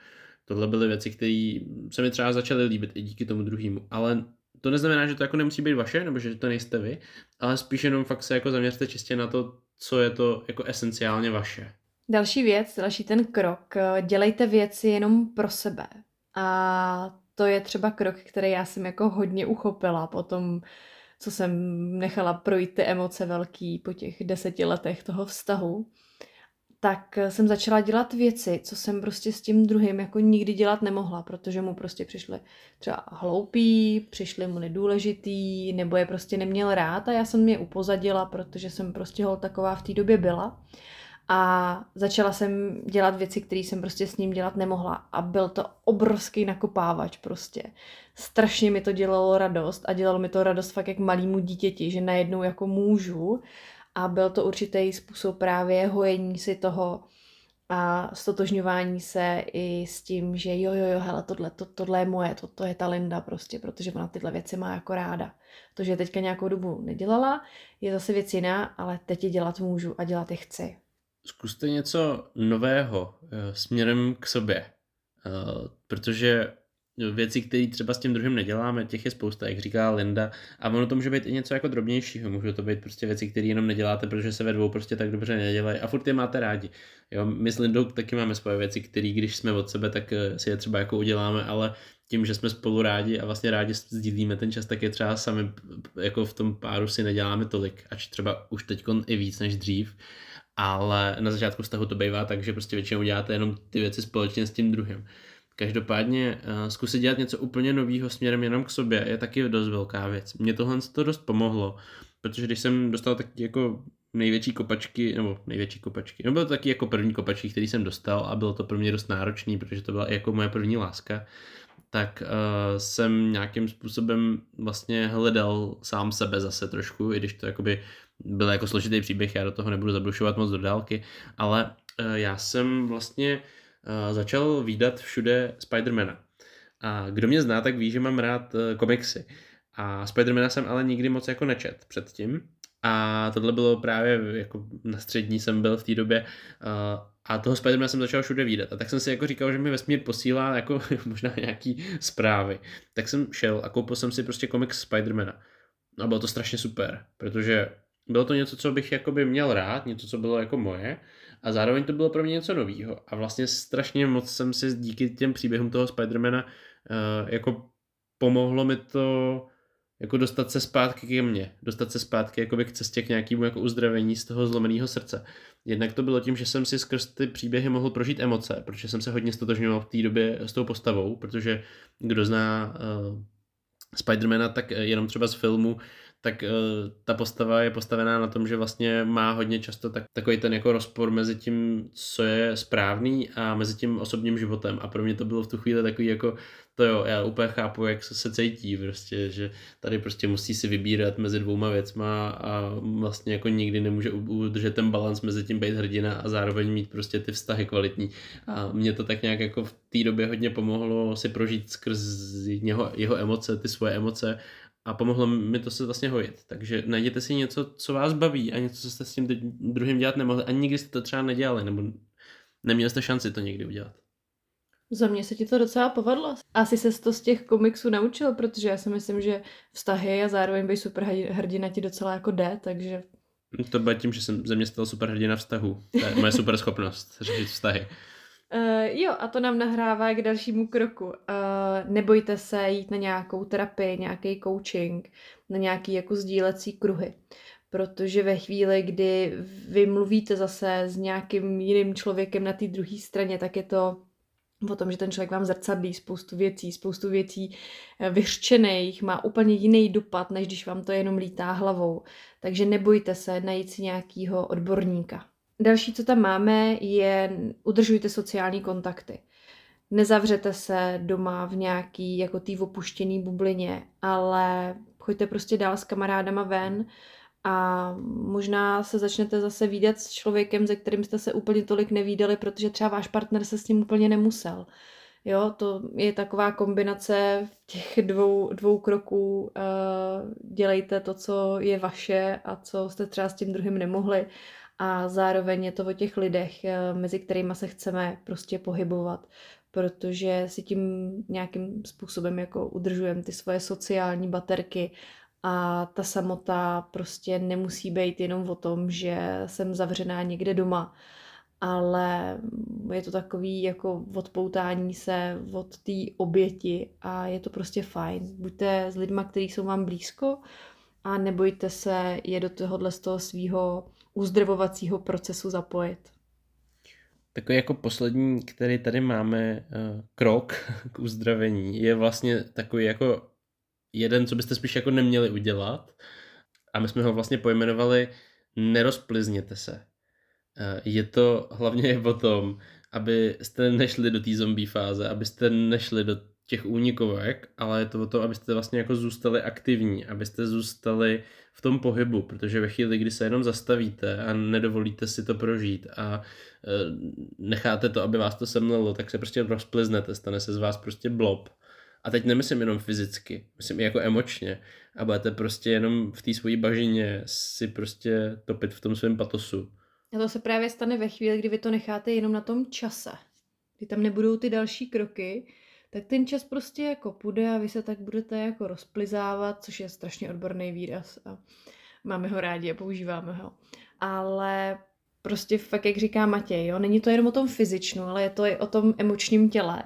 Tohle byly věci, které se mi třeba začaly líbit i díky tomu druhému. Ale to neznamená, že to jako nemusí být vaše, nebo že to nejste vy, ale spíš jenom fakt se jako zaměřte čistě na to, co je to jako esenciálně vaše. Další věc, další ten krok, dělejte věci jenom pro sebe. A to je třeba krok, který já jsem jako hodně uchopila potom co jsem nechala projít ty emoce velký po těch deseti letech toho vztahu, tak jsem začala dělat věci, co jsem prostě s tím druhým jako nikdy dělat nemohla, protože mu prostě přišly třeba hloupý, přišly mu nedůležitý, nebo je prostě neměl rád a já jsem je upozadila, protože jsem prostě hol taková v té době byla. A začala jsem dělat věci, které jsem prostě s ním dělat nemohla. A byl to obrovský nakopávač prostě. Strašně mi to dělalo radost a dělalo mi to radost fakt jak malýmu dítěti, že najednou jako můžu. A byl to určitý způsob právě hojení si toho a stotožňování se i s tím, že jo, jo, jo, hele, tohle, to, tohle je moje, to, to je ta Linda prostě, protože ona tyhle věci má jako ráda. To, že teďka nějakou dobu nedělala, je zase věc jiná, ale teď je dělat můžu a dělat je chci zkuste něco nového uh, směrem k sobě, uh, protože věci, které třeba s tím druhým neděláme, těch je spousta, jak říká Linda, a ono to může být i něco jako drobnějšího, může to být prostě věci, které jenom neděláte, protože se ve dvou prostě tak dobře nedělají. A furt je máte rádi. Jo, my s Lindou taky máme svoje věci, které když jsme od sebe, tak eh, si je třeba jako uděláme, ale tím, že jsme spolu rádi a vlastně rádi sdílíme ten čas, tak je třeba sami jako v tom páru si neděláme tolik, ač třeba už teď i víc než dřív ale na začátku vztahu to bývá tak, že prostě většinou děláte jenom ty věci společně s tím druhým. Každopádně uh, zkusit dělat něco úplně nového směrem jenom k sobě je taky dost velká věc. Mně tohle to dost pomohlo, protože když jsem dostal taky jako největší kopačky, nebo největší kopačky, no bylo to taky jako první kopačky, který jsem dostal a bylo to pro mě dost náročný, protože to byla jako moje první láska, tak uh, jsem nějakým způsobem vlastně hledal sám sebe zase trošku, i když to jakoby byl jako složitý příběh, já do toho nebudu zabrušovat moc do dálky, ale uh, já jsem vlastně uh, začal výdat všude Spidermana. A kdo mě zná, tak ví, že mám rád uh, komiksy. A Spidermana jsem ale nikdy moc jako nečet předtím. A tohle bylo právě jako na střední jsem byl v té době a toho Spidermana jsem začal všude výdat. A tak jsem si jako říkal, že mi vesmír posílá jako [LAUGHS] možná nějaký zprávy. Tak jsem šel a koupil jsem si prostě komiks Spidermana. A bylo to strašně super, protože bylo to něco, co bych jakoby měl rád, něco, co bylo jako moje a zároveň to bylo pro mě něco nového a vlastně strašně moc jsem si díky těm příběhům toho Spidermana uh, jako pomohlo mi to jako dostat se zpátky ke mně, dostat se zpátky jakoby k cestě k nějakému jako uzdravení z toho zlomeného srdce. Jednak to bylo tím, že jsem si skrz ty příběhy mohl prožít emoce, protože jsem se hodně stotožňoval v té době s tou postavou, protože kdo zná uh, Spidermana, tak jenom třeba z filmu, tak uh, ta postava je postavená na tom, že vlastně má hodně často tak, takový ten jako rozpor mezi tím, co je správný a mezi tím osobním životem. A pro mě to bylo v tu chvíli takový jako, to jo, já úplně chápu, jak se cítí, prostě, že tady prostě musí si vybírat mezi dvouma věcma a vlastně jako nikdy nemůže udržet ten balans mezi tím být hrdina a zároveň mít prostě ty vztahy kvalitní. A mě to tak nějak jako v té době hodně pomohlo si prožít skrz jeho, jeho emoce, ty svoje emoce a pomohlo mi to se vlastně hojit. Takže najděte si něco, co vás baví a něco, co jste s tím druhým dělat nemohli a nikdy jste to třeba nedělali nebo neměli jste šanci to někdy udělat. Za mě se ti to docela povedlo. Asi se to z těch komiksů naučil, protože já si myslím, že vztahy a zároveň být super hrdina ti docela jako jde, takže... To bude tím, že jsem ze mě stal super hrdina vztahu. To je moje [LAUGHS] super schopnost řešit vztahy. Uh, jo, a to nám nahrává k dalšímu kroku. Uh, nebojte se jít na nějakou terapii, nějaký coaching, na nějaký jako sdílecí kruhy. Protože ve chvíli, kdy vy mluvíte zase s nějakým jiným člověkem na té druhé straně, tak je to o tom, že ten člověk vám zrcadlí spoustu věcí, spoustu věcí eh, vyřčených, má úplně jiný dopad, než když vám to jenom lítá hlavou. Takže nebojte se najít si nějakýho odborníka. Další, co tam máme, je udržujte sociální kontakty. Nezavřete se doma v nějaký jako tý opuštěný bublině, ale choďte prostě dál s kamarádama ven a možná se začnete zase výdat s člověkem, ze kterým jste se úplně tolik nevídali, protože třeba váš partner se s ním úplně nemusel. Jo, to je taková kombinace těch dvou, dvou kroků. Uh, dělejte to, co je vaše a co jste třeba s tím druhým nemohli a zároveň je to o těch lidech, eh, mezi kterými se chceme prostě pohybovat, protože si tím nějakým způsobem jako udržujeme ty svoje sociální baterky a ta samota prostě nemusí být jenom o tom, že jsem zavřená někde doma, ale je to takový jako odpoutání se od té oběti a je to prostě fajn. Buďte s lidma, kteří jsou vám blízko a nebojte se je do tohohle z toho svého uzdravovacího procesu zapojit. Takový jako poslední, který tady máme, eh, krok [LAUGHS] k uzdravení, je vlastně takový jako jeden, co byste spíš jako neměli udělat. A my jsme ho vlastně pojmenovali nerozplizněte se. Eh, je to hlavně o tom, abyste nešli do té zombie fáze, abyste nešli do těch únikovek, ale je to o tom, abyste vlastně jako zůstali aktivní, abyste zůstali v tom pohybu, protože ve chvíli, kdy se jenom zastavíte a nedovolíte si to prožít a e, necháte to, aby vás to semlelo, tak se prostě rozpliznete, stane se z vás prostě blob. A teď nemyslím jenom fyzicky, myslím i jako emočně. A budete prostě jenom v té svojí bažině si prostě topit v tom svém patosu. A to se právě stane ve chvíli, kdy vy to necháte jenom na tom čase. Kdy tam nebudou ty další kroky, tak ten čas prostě jako půjde a vy se tak budete jako rozplizávat, což je strašně odborný výraz a máme ho rádi a používáme ho. Ale prostě fakt, jak říká Matěj, jo, není to jenom o tom fyzičnu, ale je to i o tom emočním těle.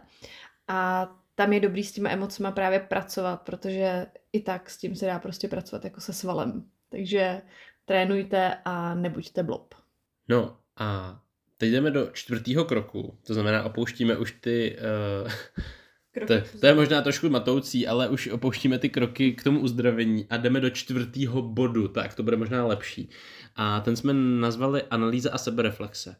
A tam je dobrý s těma emocema právě pracovat, protože i tak s tím se dá prostě pracovat jako se svalem. Takže trénujte a nebuďte blob. No a teď jdeme do čtvrtého kroku, to znamená opouštíme už ty uh, to, to je možná trošku matoucí, ale už opouštíme ty kroky k tomu uzdravení a jdeme do čtvrtého bodu, tak to bude možná lepší. A ten jsme nazvali analýza a sebereflexe.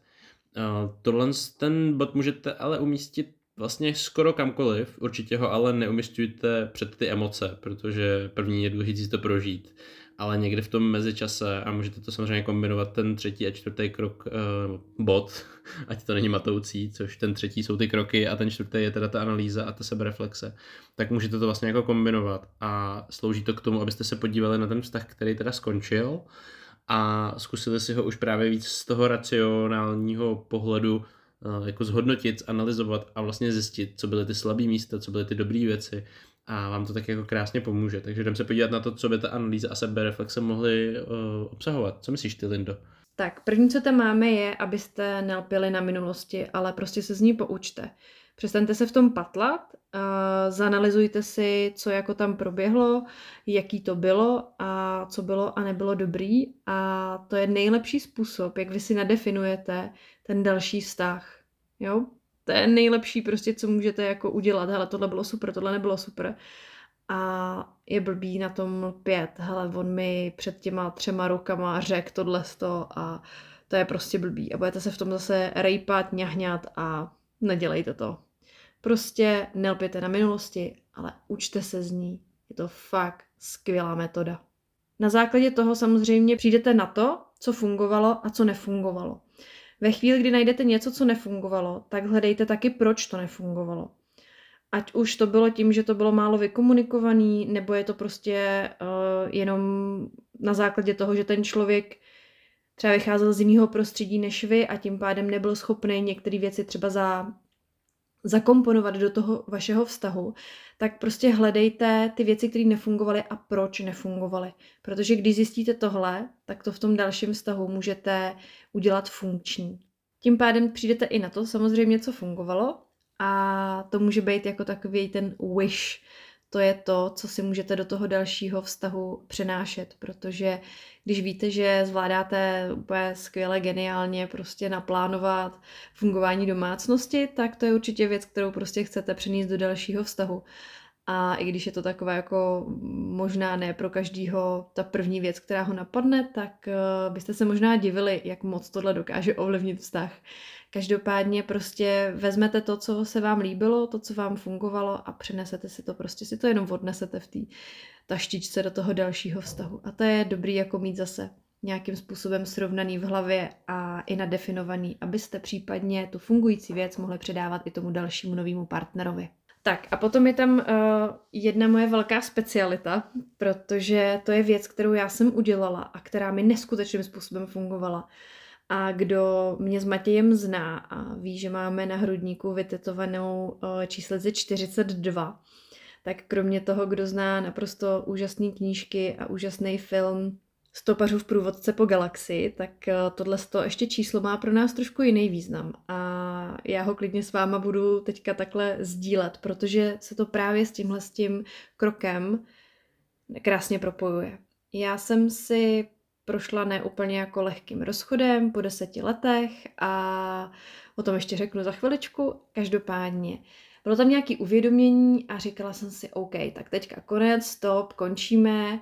Uh, tohle ten bod můžete ale umístit vlastně skoro kamkoliv, určitě ho ale neumistujte před ty emoce, protože první je důležité to prožít ale někdy v tom mezičase a můžete to samozřejmě kombinovat ten třetí a čtvrtý krok uh, bod, [LAUGHS] ať to není matoucí, což ten třetí jsou ty kroky a ten čtvrtý je teda ta analýza a ta sebereflexe, tak můžete to vlastně jako kombinovat. A slouží to k tomu, abyste se podívali na ten vztah, který teda skončil a zkusili si ho už právě víc z toho racionálního pohledu uh, jako zhodnotit, analyzovat a vlastně zjistit, co byly ty slabé místa, co byly ty dobré věci a vám to tak jako krásně pomůže. Takže jdeme se podívat na to, co by ta analýza a sebereflexe mohly uh, obsahovat. Co myslíš ty, Lindo? Tak, první, co tam máme, je, abyste nelpěli na minulosti, ale prostě se z ní poučte. Přestaňte se v tom patlat, uh, zanalizujte si, co jako tam proběhlo, jaký to bylo a co bylo a nebylo dobrý a to je nejlepší způsob, jak vy si nadefinujete ten další vztah. Jo? To je nejlepší prostě, co můžete jako udělat. Hele, tohle bylo super, tohle nebylo super. A je blbý na tom pět. Hele, on mi před těma třema rokama řekl tohle a to je prostě blbý. A budete se v tom zase rejpat, ňahňat a nedělejte to. Prostě nelpěte na minulosti, ale učte se z ní. Je to fakt skvělá metoda. Na základě toho samozřejmě přijdete na to, co fungovalo a co nefungovalo. Ve chvíli, kdy najdete něco, co nefungovalo, tak hledejte taky, proč to nefungovalo. Ať už to bylo tím, že to bylo málo vykomunikovaný, nebo je to prostě uh, jenom na základě toho, že ten člověk třeba vycházel z jiného prostředí než vy a tím pádem nebyl schopný některé věci třeba za, zakomponovat do toho vašeho vztahu, tak prostě hledejte ty věci, které nefungovaly a proč nefungovaly. Protože když zjistíte tohle, tak to v tom dalším vztahu můžete udělat funkční. Tím pádem přijdete i na to samozřejmě, co fungovalo a to může být jako takový ten wish, to je to, co si můžete do toho dalšího vztahu přenášet, protože když víte, že zvládáte úplně skvěle, geniálně prostě naplánovat fungování domácnosti, tak to je určitě věc, kterou prostě chcete přenést do dalšího vztahu. A i když je to taková jako možná ne pro každýho ta první věc, která ho napadne, tak eh, byste se možná divili, jak moc tohle dokáže ovlivnit vztah. Každopádně prostě vezmete to, co se vám líbilo, to, co vám fungovalo a přenesete si to, prostě si to jenom odnesete v té taštičce do toho dalšího vztahu. A to je dobrý jako mít zase nějakým způsobem srovnaný v hlavě a i nadefinovaný, abyste případně tu fungující věc mohli předávat i tomu dalšímu novému partnerovi. Tak a potom je tam uh, jedna moje velká specialita, protože to je věc, kterou já jsem udělala a která mi neskutečným způsobem fungovala. A kdo mě s Matějem zná a ví, že máme na hrudníku vytetovanou uh, číslece 42, tak kromě toho, kdo zná naprosto úžasné knížky a úžasný film Stopařů v průvodce po galaxii, tak eh, tohle ještě číslo má pro nás trošku jiný význam. A já ho klidně s váma budu teďka takhle sdílet, protože se to právě s tímhle s tím krokem krásně propojuje. Já jsem si prošla neúplně jako lehkým rozchodem po deseti letech a o tom ještě řeknu za chviličku. Každopádně bylo tam nějaké uvědomění a říkala jsem si, OK, tak teďka konec, stop, končíme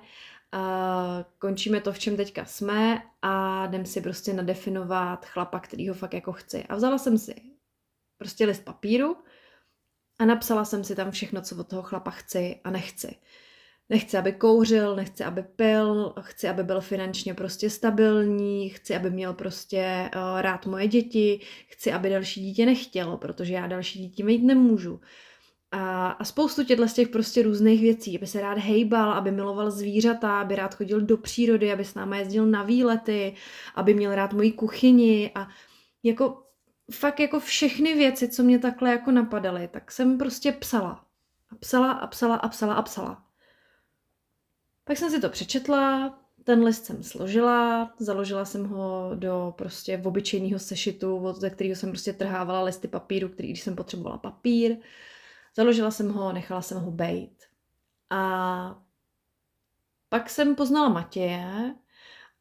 a končíme to, v čem teďka jsme a jdem si prostě nadefinovat chlapa, ho fakt jako chci. A vzala jsem si prostě list papíru a napsala jsem si tam všechno, co od toho chlapa chci a nechci. Nechci, aby kouřil, nechci, aby pil, chci, aby byl finančně prostě stabilní, chci, aby měl prostě uh, rád moje děti, chci, aby další dítě nechtělo, protože já další dítě mít nemůžu. A, a spoustu těchto z těch prostě různých věcí, aby se rád hejbal, aby miloval zvířata, aby rád chodil do přírody, aby s náma jezdil na výlety, aby měl rád moji kuchyni a jako fakt jako všechny věci, co mě takhle jako napadaly, tak jsem prostě psala. A psala a psala a psala a psala. Pak jsem si to přečetla, ten list jsem složila, založila jsem ho do prostě obyčejného sešitu, ze kterého jsem prostě trhávala listy papíru, který, když jsem potřebovala papír. Založila jsem ho, nechala jsem ho bejt. A pak jsem poznala Matěje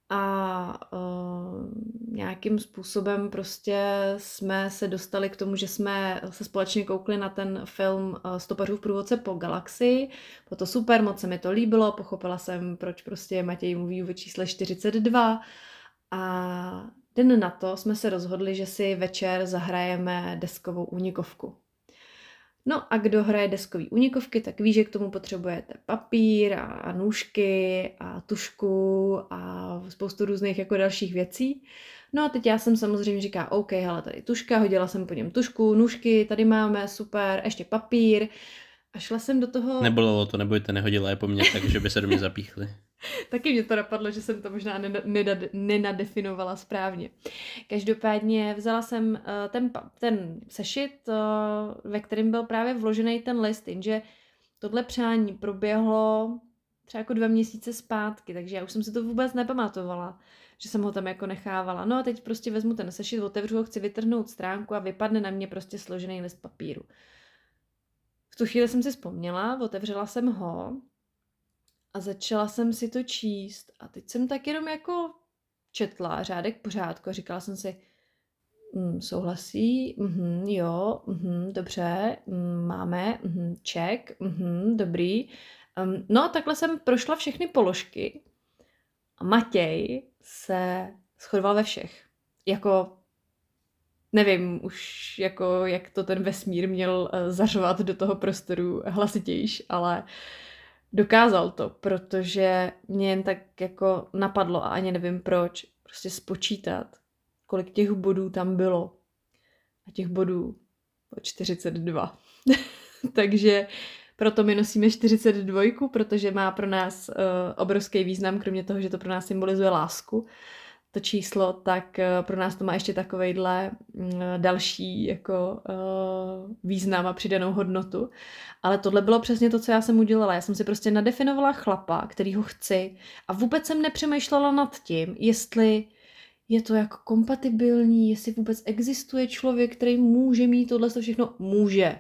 a uh, nějakým způsobem prostě jsme se dostali k tomu, že jsme se společně koukli na ten film uh, Stopařů v průvodce po galaxii. Bylo to super, moc se mi to líbilo, pochopila jsem, proč prostě Matěj mluví o čísle 42 a den na to jsme se rozhodli, že si večer zahrajeme deskovou únikovku. No a kdo hraje deskové unikovky, tak ví, že k tomu potřebujete papír a, nůžky a tušku a spoustu různých jako dalších věcí. No a teď já jsem samozřejmě říká, OK, hele, tady tuška, hodila jsem po něm tušku, nůžky, tady máme, super, ještě papír. A šla jsem do toho... Nebolelo to, nebojte, nehodila je po mně, takže by se do mě zapíchly. [LAUGHS] Taky mě to napadlo, že jsem to možná nenadefinovala správně. Každopádně vzala jsem uh, ten, ten sešit, uh, ve kterém byl právě vložený ten list, jenže tohle přání proběhlo třeba jako dva měsíce zpátky, takže já už jsem si to vůbec nepamatovala. že jsem ho tam jako nechávala. No a teď prostě vezmu ten sešit, otevřu ho, chci vytrhnout stránku a vypadne na mě prostě složený list papíru. V tu chvíli jsem si vzpomněla, otevřela jsem ho a začala jsem si to číst a teď jsem tak jenom jako četla řádek pořádku a říkala jsem si, mm, souhlasí, mm, jo, mm, dobře, mm, máme, mm, ček, mm, dobrý. Um, no a takhle jsem prošla všechny položky a Matěj se shodoval ve všech. Jako, nevím už, jako, jak to ten vesmír měl uh, zařovat do toho prostoru hlasitějš, ale dokázal to, protože mě jen tak jako napadlo a ani nevím proč, prostě spočítat, kolik těch bodů tam bylo. A těch bodů bylo 42. [LAUGHS] Takže proto my nosíme 42, protože má pro nás uh, obrovský význam, kromě toho, že to pro nás symbolizuje lásku, to číslo, tak uh, pro nás to má ještě takovejhle uh, další jako uh, význam a přidanou hodnotu. Ale tohle bylo přesně to, co já jsem udělala. Já jsem si prostě nadefinovala chlapa, který ho chci a vůbec jsem nepřemýšlela nad tím, jestli je to jako kompatibilní, jestli vůbec existuje člověk, který může mít tohle všechno. Může.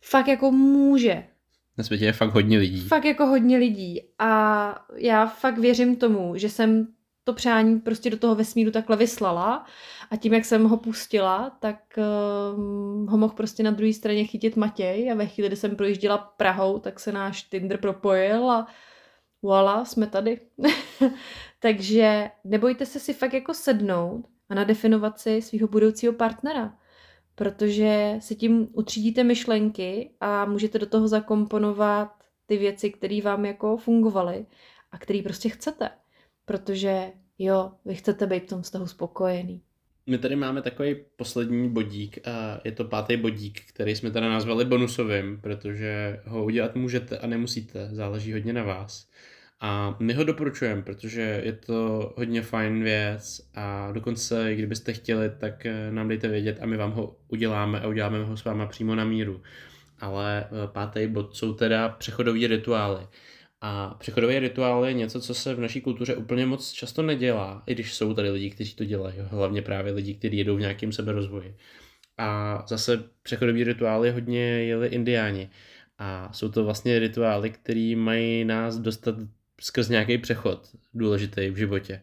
Fakt jako může. Na světě je fakt hodně lidí. Fakt jako hodně lidí. A já fakt věřím tomu, že jsem to přání prostě do toho vesmíru takhle vyslala a tím, jak jsem ho pustila, tak uh, ho mohl prostě na druhé straně chytit Matěj a ve chvíli, kdy jsem projížděla Prahou, tak se náš Tinder propojil a voilà, jsme tady. [LAUGHS] Takže nebojte se si fakt jako sednout a nadefinovat si svého budoucího partnera, protože si tím utřídíte myšlenky a můžete do toho zakomponovat ty věci, které vám jako fungovaly a které prostě chcete. Protože jo, vy chcete být v tom vztahu spokojený. My tady máme takový poslední bodík a je to pátý bodík, který jsme teda nazvali bonusovým, protože ho udělat můžete a nemusíte, záleží hodně na vás. A my ho doporučujeme, protože je to hodně fajn věc a dokonce, kdybyste chtěli, tak eh, nám dejte vědět a my vám ho uděláme a uděláme ho s váma přímo na míru. Ale eh, pátý bod jsou teda přechodové rituály. A přechodové rituály je něco, co se v naší kultuře úplně moc často nedělá, i když jsou tady lidi, kteří to dělají, hlavně právě lidi, kteří jedou v nějakém seberozvoji. A zase přechodové rituály hodně jeli indiáni. A jsou to vlastně rituály, které mají nás dostat skrz nějaký přechod důležitý v životě.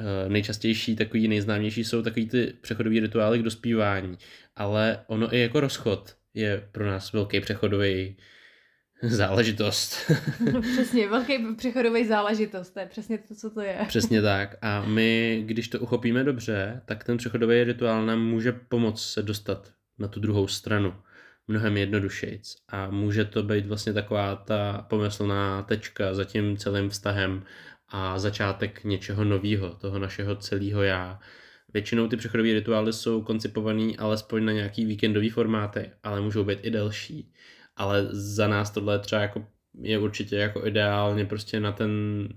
Eh, nejčastější, takový nejznámější jsou takový ty přechodové rituály k dospívání, ale ono i jako rozchod je pro nás velký přechodový [LAUGHS] záležitost. [LAUGHS] Přesně, velký přechodový záležitost, to je přesně to, co to je. [LAUGHS] Přesně tak. A my, když to uchopíme dobře, tak ten přechodový rituál nám může pomoct se dostat na tu druhou stranu mnohem jednodušejc. A může to být vlastně taková ta pomyslná tečka za tím celým vztahem a začátek něčeho nového, toho našeho celého já. Většinou ty přechodové rituály jsou koncipované alespoň na nějaký víkendový formáty, ale můžou být i delší. Ale za nás tohle třeba jako je určitě jako ideálně prostě na ten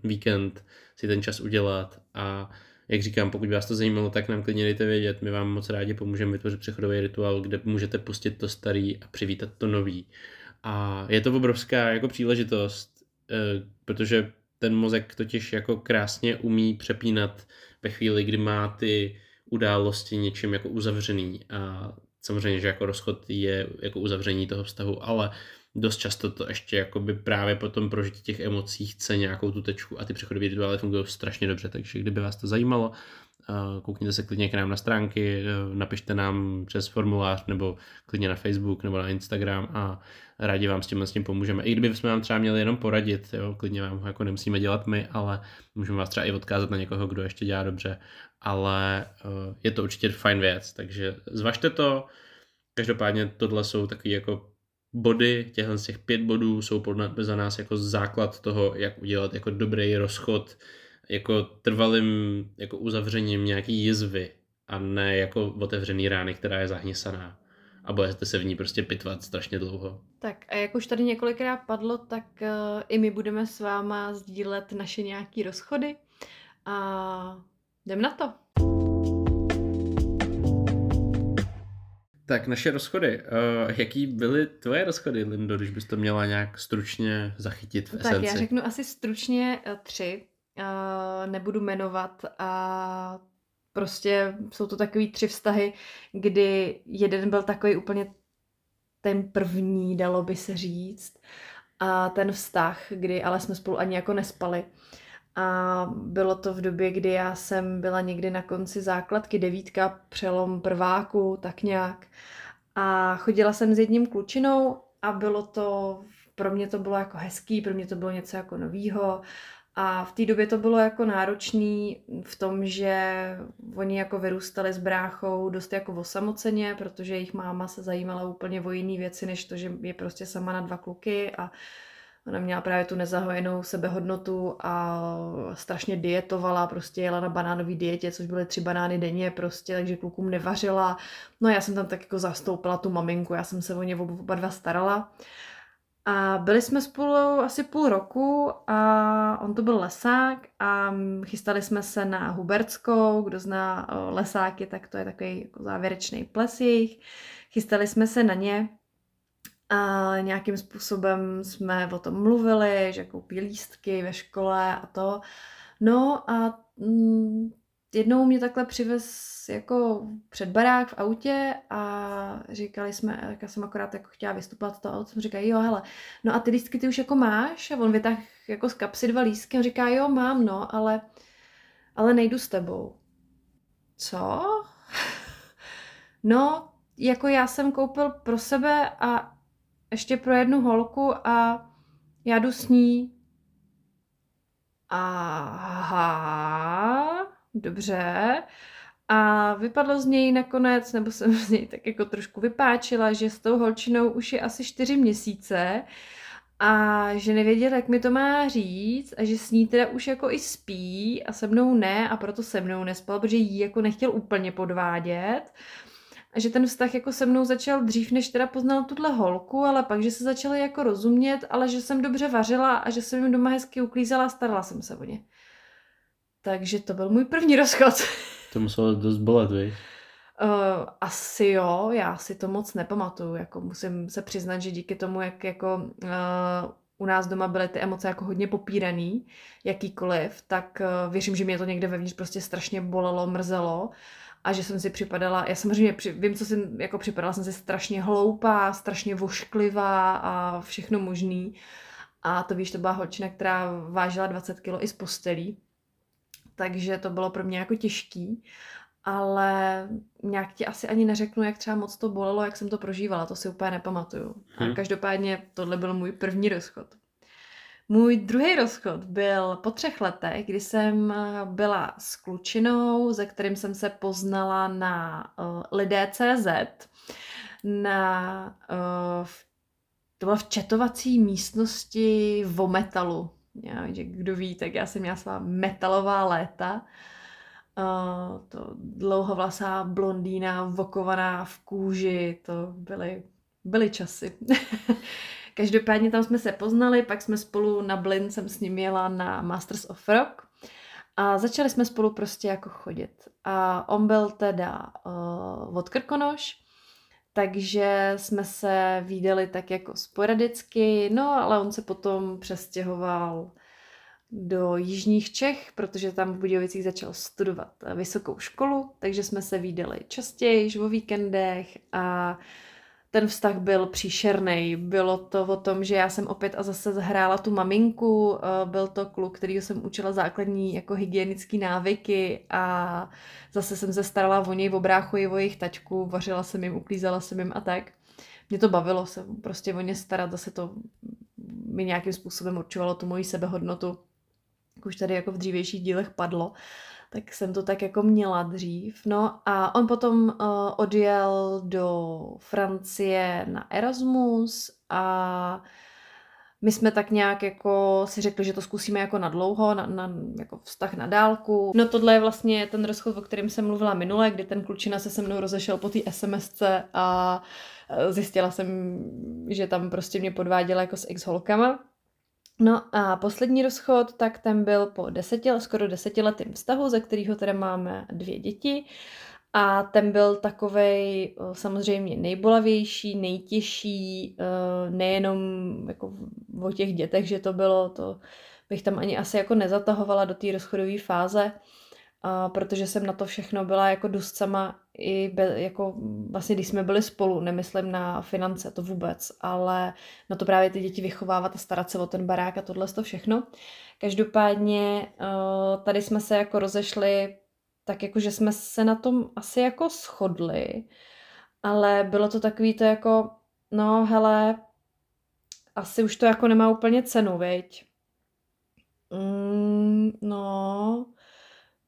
víkend si ten čas udělat a jak říkám, pokud vás to zajímalo, tak nám klidně dejte vědět. My vám moc rádi pomůžeme vytvořit přechodový rituál, kde můžete pustit to starý a přivítat to nový. A je to obrovská jako příležitost, eh, protože ten mozek totiž jako krásně umí přepínat ve chvíli, kdy má ty události něčím jako uzavřený a samozřejmě, že jako rozchod je jako uzavření toho vztahu, ale dost často to ještě jakoby právě po tom prožití těch emocí chce nějakou tu tečku a ty přechodové rituály fungují strašně dobře, takže kdyby vás to zajímalo, eh, koukněte se klidně k nám na stránky, eh, napište nám přes formulář nebo klidně na Facebook nebo na Instagram a rádi vám s tím, s tím pomůžeme. I kdyby jsme vám třeba měli jenom poradit, jo, klidně vám ho jako nemusíme dělat my, ale můžeme vás třeba i odkázat na někoho, kdo ještě dělá dobře, ale eh, je to určitě fajn věc, takže zvažte to, každopádně tohle jsou takový jako body, těchto z těch pět bodů jsou za nás jako základ toho, jak udělat jako dobrý rozchod, jako trvalým jako uzavřením nějaký jizvy a ne jako otevřený rány, která je zahněsaná a budete se v ní prostě pitvat strašně dlouho. Tak a jak už tady několikrát padlo, tak uh, i my budeme s váma sdílet naše nějaký rozchody a jdem na to. Tak naše rozchody. Uh, jaký byly tvoje rozchody, Lindo, když bys to měla nějak stručně zachytit v Tak já řeknu asi stručně uh, tři. uh, nebudu jmenovat a prostě jsou to takový tři vztahy, kdy jeden byl takový úplně ten první, dalo by se říct, a ten vztah, kdy ale jsme spolu ani jako nespali. A bylo to v době, kdy já jsem byla někdy na konci základky, devítka, přelom prváku, tak nějak. A chodila jsem s jedním klučinou a bylo to, pro mě to bylo jako hezký, pro mě to bylo něco jako novýho. A v té době to bylo jako náročný v tom, že oni jako vyrůstali s bráchou dost jako osamoceně, protože jejich máma se zajímala úplně o jiné věci, než to, že je prostě sama na dva kluky a Ona měla právě tu nezahojenou sebehodnotu a strašně dietovala, prostě jela na banánové dietě, což byly tři banány denně prostě, takže klukům nevařila. No já jsem tam tak jako zastoupila tu maminku, já jsem se o ně oba dva starala. A byli jsme spolu asi půl roku a on to byl lesák a chystali jsme se na Hubertskou, kdo zná lesáky, tak to je takový jako závěrečný ples jejich. Chystali jsme se na ně a nějakým způsobem jsme o tom mluvili, že koupí lístky ve škole a to. No a mm, jednou mě takhle přivez jako před barák v autě a říkali jsme, já jsem akorát jako chtěla vystupovat to auto, jsem říkala, jo, hele, no a ty lístky ty už jako máš? A on vytáhl jako z kapsy dva lístky a říká, jo, mám, no, ale, ale nejdu s tebou. Co? [LAUGHS] no, jako já jsem koupil pro sebe a ještě pro jednu holku a já jdu s ní. Aha, dobře. A vypadlo z něj nakonec, nebo jsem z něj tak jako trošku vypáčila, že s tou holčinou už je asi čtyři měsíce a že nevěděl, jak mi to má říct a že s ní teda už jako i spí a se mnou ne a proto se mnou nespal, protože jí jako nechtěl úplně podvádět. A že ten vztah jako se mnou začal dřív, než teda poznal tuhle holku, ale pak, že se začali jako rozumět, ale že jsem dobře vařila a že jsem jim doma hezky uklízela a starala jsem se o ně. Takže to byl můj první rozchod. To muselo dost bolet, víš? Uh, asi jo, já si to moc nepamatuju, jako musím se přiznat, že díky tomu, jak jako uh, u nás doma byly ty emoce jako hodně popíraný, jakýkoliv, tak uh, věřím, že mě to někde vevnitř prostě strašně bolelo, mrzelo a že jsem si připadala, já samozřejmě při, vím, co jsem, jako připadala jsem si strašně hloupá, strašně vošklivá a všechno možný. A to víš, to byla holčina, která vážila 20 kg i z postelí, takže to bylo pro mě jako těžký, ale nějak ti asi ani neřeknu, jak třeba moc to bolelo, jak jsem to prožívala, to si úplně nepamatuju. Hmm. A každopádně tohle byl můj první rozchod. Můj druhý rozchod byl po třech letech, kdy jsem byla s klučinou, ze kterým jsem se poznala na uh, lidé.cz, na, uh, to bylo v četovací místnosti v metalu. Já, že kdo ví, tak já jsem měla svá metalová léta. Uh, to dlouhovlasá blondýna, vokovaná v kůži, to byly, byly časy. [LAUGHS] Každopádně tam jsme se poznali, pak jsme spolu na Blin, jsem s ním jela na Masters of Rock a začali jsme spolu prostě jako chodit. A on byl teda uh, od Krkonoš, takže jsme se výdali tak jako sporadicky, no ale on se potom přestěhoval do jižních Čech, protože tam v Budějovicích začal studovat vysokou školu, takže jsme se výdali častěji, o víkendech a ten vztah byl příšerný. Bylo to o tom, že já jsem opět a zase zahrála tu maminku, eh, byl to kluk, který jsem učila základní jako hygienické návyky a zase jsem se starala o něj, o bráchu i o jejich tačku, vařila jsem jim, uklízela jsem jim a tak. Mě to bavilo se prostě o ně starat, zase to mi nějakým způsobem určovalo tu moji sebehodnotu, už tady jako v dřívějších dílech padlo tak jsem to tak jako měla dřív. No a on potom uh, odjel do Francie na Erasmus a my jsme tak nějak jako si řekli, že to zkusíme jako na dlouho, na, na jako vztah na dálku. No tohle je vlastně ten rozchod, o kterém jsem mluvila minule, kdy ten klučina se se mnou rozešel po té SMSce a eh, zjistila jsem, že tam prostě mě podváděla jako s ex-holkama. No a poslední rozchod, tak ten byl po deseti, skoro desetiletým vztahu, ze kterého teda máme dvě děti. A ten byl takovej samozřejmě nejbolavější, nejtěžší, nejenom jako o těch dětech, že to bylo, to bych tam ani asi jako nezatahovala do té rozchodové fáze, a protože jsem na to všechno byla jako dost sama i be, jako vlastně když jsme byli spolu, nemyslím na finance, to vůbec, ale na to právě ty děti vychovávat a starat se o ten barák a tohle to všechno. Každopádně tady jsme se jako rozešli tak jako, že jsme se na tom asi jako shodli, ale bylo to takový to jako, no hele, asi už to jako nemá úplně cenu, viď? Mm, no,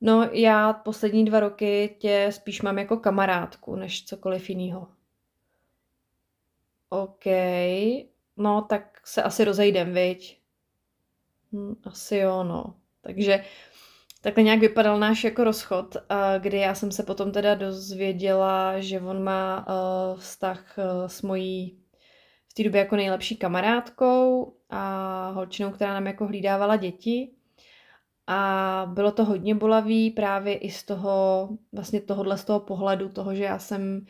no já poslední dva roky tě spíš mám jako kamarádku, než cokoliv jiného. OK, no tak se asi rozejdem, viď? Hm, asi jo, no. Takže Takhle nějak vypadal náš jako rozchod, kdy já jsem se potom teda dozvěděla, že on má uh, vztah uh, s mojí v té době jako nejlepší kamarádkou a holčinou, která nám jako hlídávala děti. A bylo to hodně bolavý právě i z toho, vlastně tohohle z toho pohledu, toho, že já jsem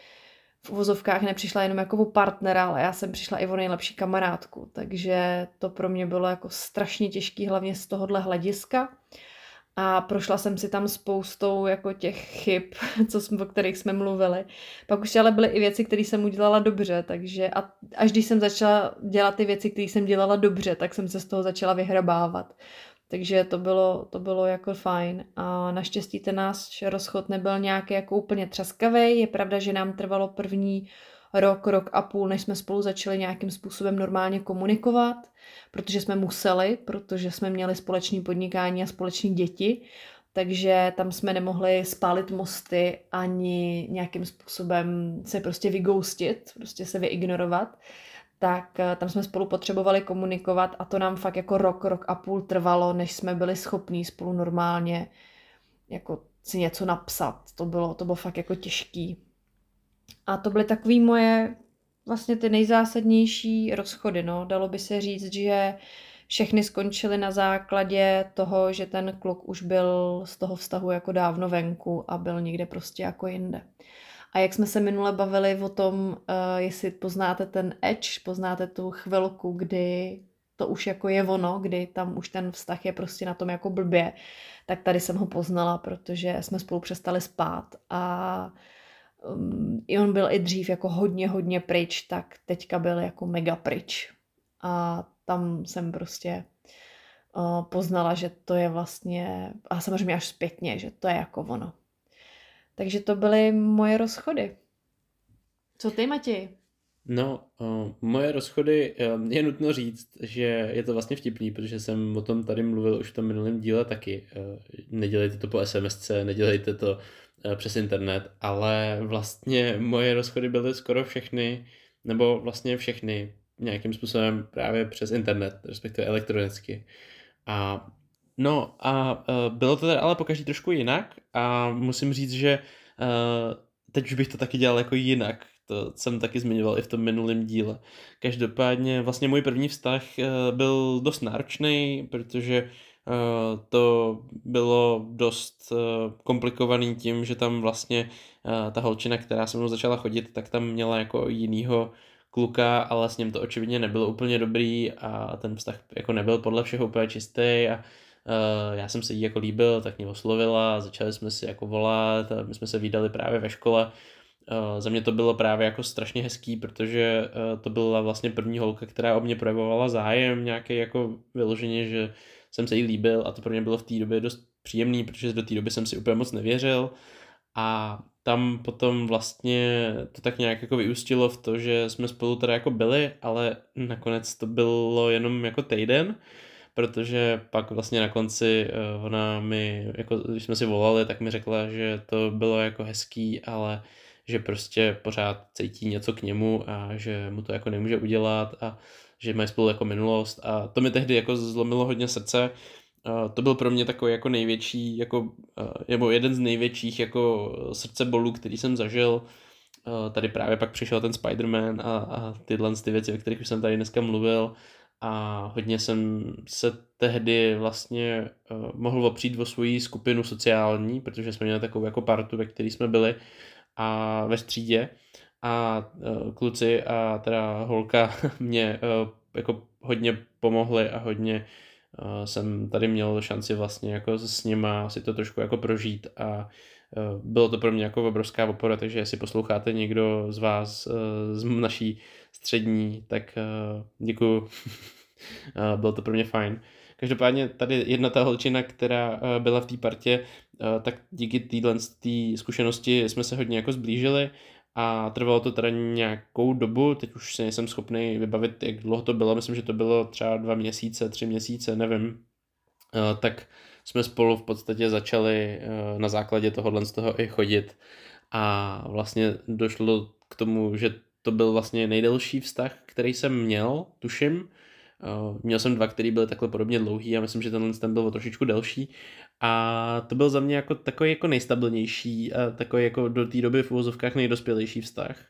v uvozovkách nepřišla jenom jako o partnera, ale já jsem přišla i o nejlepší kamarádku. Takže to pro mě bylo jako strašně těžký, hlavně z tohohle hlediska a prošla jsem si tam spoustou jako těch chyb, [LAUGHS] co jsme, o kterých jsme mluvili. Pak už ale byly i věci, které jsem udělala dobře, takže a až když jsem začala dělat ty věci, které jsem dělala dobře, tak jsem se z toho začala vyhrabávat. Takže to bylo, to bylo jako fajn. A naštěstí ten náš rozchod nebyl nějaký jako úplně třaskavý. Je pravda, že nám trvalo první rok, rok a půl, než jsme spolu začali nějakým způsobem normálně komunikovat, protože jsme museli, protože jsme měli společné podnikání a společné děti, takže tam jsme nemohli spálit mosty ani nějakým způsobem se prostě vygoustit, prostě se vyignorovat, tak eh, tam jsme spolu potřebovali komunikovat a to nám fakt jako rok, rok a půl trvalo, než jsme byli schopní spolu normálně jako si něco napsat. To bylo, to bylo fakt jako těžký. A to byly takové moje vlastně ty nejzásadnější rozchody. No. Dalo by se říct, že všechny skončily na základě toho, že ten kluk už byl z toho vztahu jako dávno venku a byl někde prostě jako jinde. A jak jsme se minule bavili o tom, uh, jestli poznáte ten edge, poznáte tu chvilku, kdy to už jako je ono, kdy tam už ten vztah je prostě na tom jako blbě, tak tady jsem ho poznala, protože jsme spolu přestali spát a um, i on byl i dřív jako hodně, hodně pryč, tak teďka byl jako mega pryč. A tam jsem prostě uh, poznala, že to je vlastně, a samozřejmě až zpětně, že to je jako ono. Takže to byly moje rozchody. Co ty, Matěj? No, uh, moje rozchody, uh, je nutno říct, že je to vlastně vtipný, protože jsem o tom tady mluvil už v tom minulém díle taky. Uh, nedělejte to po SMSce, nedělejte to Eh, přes internet, ale vlastně moje rozchody byly skoro všechny, nebo vlastně všechny nějakým způsobem právě přes internet, respektive elektronicky. A no a uh, bylo to teda ale pokaždé trošku jinak a musím říct, že uh, teď už bych to taky dělal jako jinak. To jsem taky zmiňoval i v tom minulém díle. Každopádně vlastně můj první vztah uh, byl dost náročný, protože to bylo dost komplikovaný tím, že tam vlastně ta holčina, která se mnou začala chodit, tak tam měla jako jinýho kluka, ale s ním to očividně nebylo úplně dobrý a ten vztah jako nebyl podle všeho úplně čistý a já jsem se jí jako líbil, tak mě oslovila, začali jsme si jako volat a my jsme se výdali právě ve škole. Za mě to bylo právě jako strašně hezký, protože to byla vlastně první holka, která o mě projevovala zájem nějaký jako vyloženě, že jsem se jí líbil a to pro mě bylo v té době dost příjemný, protože do té doby jsem si úplně moc nevěřil a tam potom vlastně to tak nějak jako vyústilo v to, že jsme spolu teda jako byli, ale nakonec to bylo jenom jako týden, protože pak vlastně na konci uh, ona mi, jako když jsme si volali, tak mi řekla, že to bylo jako hezký, ale že prostě pořád cítí něco k němu a že mu to jako nemůže udělat a že mají spolu jako minulost a to mi tehdy jako zlomilo hodně srdce. Uh, to byl pro mě takový jako největší, jako, uh, nebo jeden z největších jako srdcebolů, který jsem zažil. Tady právě pak přišel ten Spider-Man a, a tyhle ty věci, o kterých už jsem tady dneska mluvil a hodně jsem se tehdy vlastně uh, mohl opřít o svoji skupinu sociální, protože jsme měli takovou jako partu, ve které jsme byli a ve střídě. A uh, kluci a teda holka [LAUGHS] mě uh, jako hodně pomohli a hodně uh, jsem tady měl šanci vlastně jako s nima si to trošku jako prožít. A bylo to pro mě jako obrovská opora, takže jestli posloucháte někdo z vás z naší střední, tak uh, děkuju. uh, [LAUGHS] bylo to pro mě fajn. Každopádně tady jedna ta holčina, která uh, byla v té partě, tak díky téhle zkušenosti jsme se hodně jako zblížili a trvalo to teda nějakou dobu, teď už si nejsem schopný vybavit, jak dlouho to bylo, myslím, že to bylo třeba dva měsíce, tři měsíce, nevím, tak jsme spolu v podstatě začali na základě tohohle z toho i chodit a vlastně došlo k tomu, že to byl vlastně nejdelší vztah, který jsem měl, tuším. Uh, měl jsem dva, který byly takhle podobně dlouhý a myslím, že tenhle ten byl o trošičku delší. A to byl za mě jako takový jako nejstabilnější a takový jako do té doby v uvozovkách nejdospělejší vztah.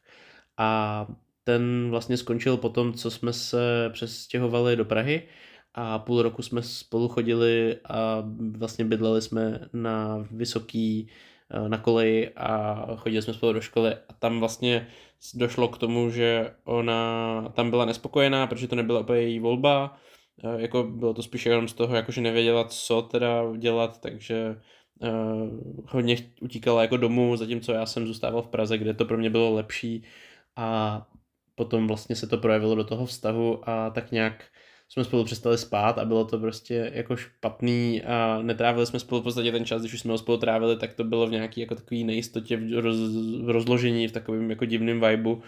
A ten vlastně skončil po tom, co jsme se přestěhovali do Prahy a půl roku jsme spolu chodili a vlastně bydleli jsme na vysoký Eh, na koleji a chodili jsme spolu do školy a tam vlastně došlo k tomu, že ona tam byla nespokojená, protože to nebyla úplně její volba, eh, jako bylo to spíš jenom z toho, jako že nevěděla, co teda dělat, takže uh, hodně utíkala jako domů, zatímco já jsem zůstával v Praze, kde to pro mě bylo lepší. A potom vlastně se to projevilo do toho vztahu a tak nějak jsme spolu přestali spát a bylo to prostě jako špatný a netrávili jsme spolu v podstatě ten čas, když už jsme ho spolu trávili, tak to bylo v nějaký jako takový nejistotě v, roz, v rozložení, v takovém jako divném vibu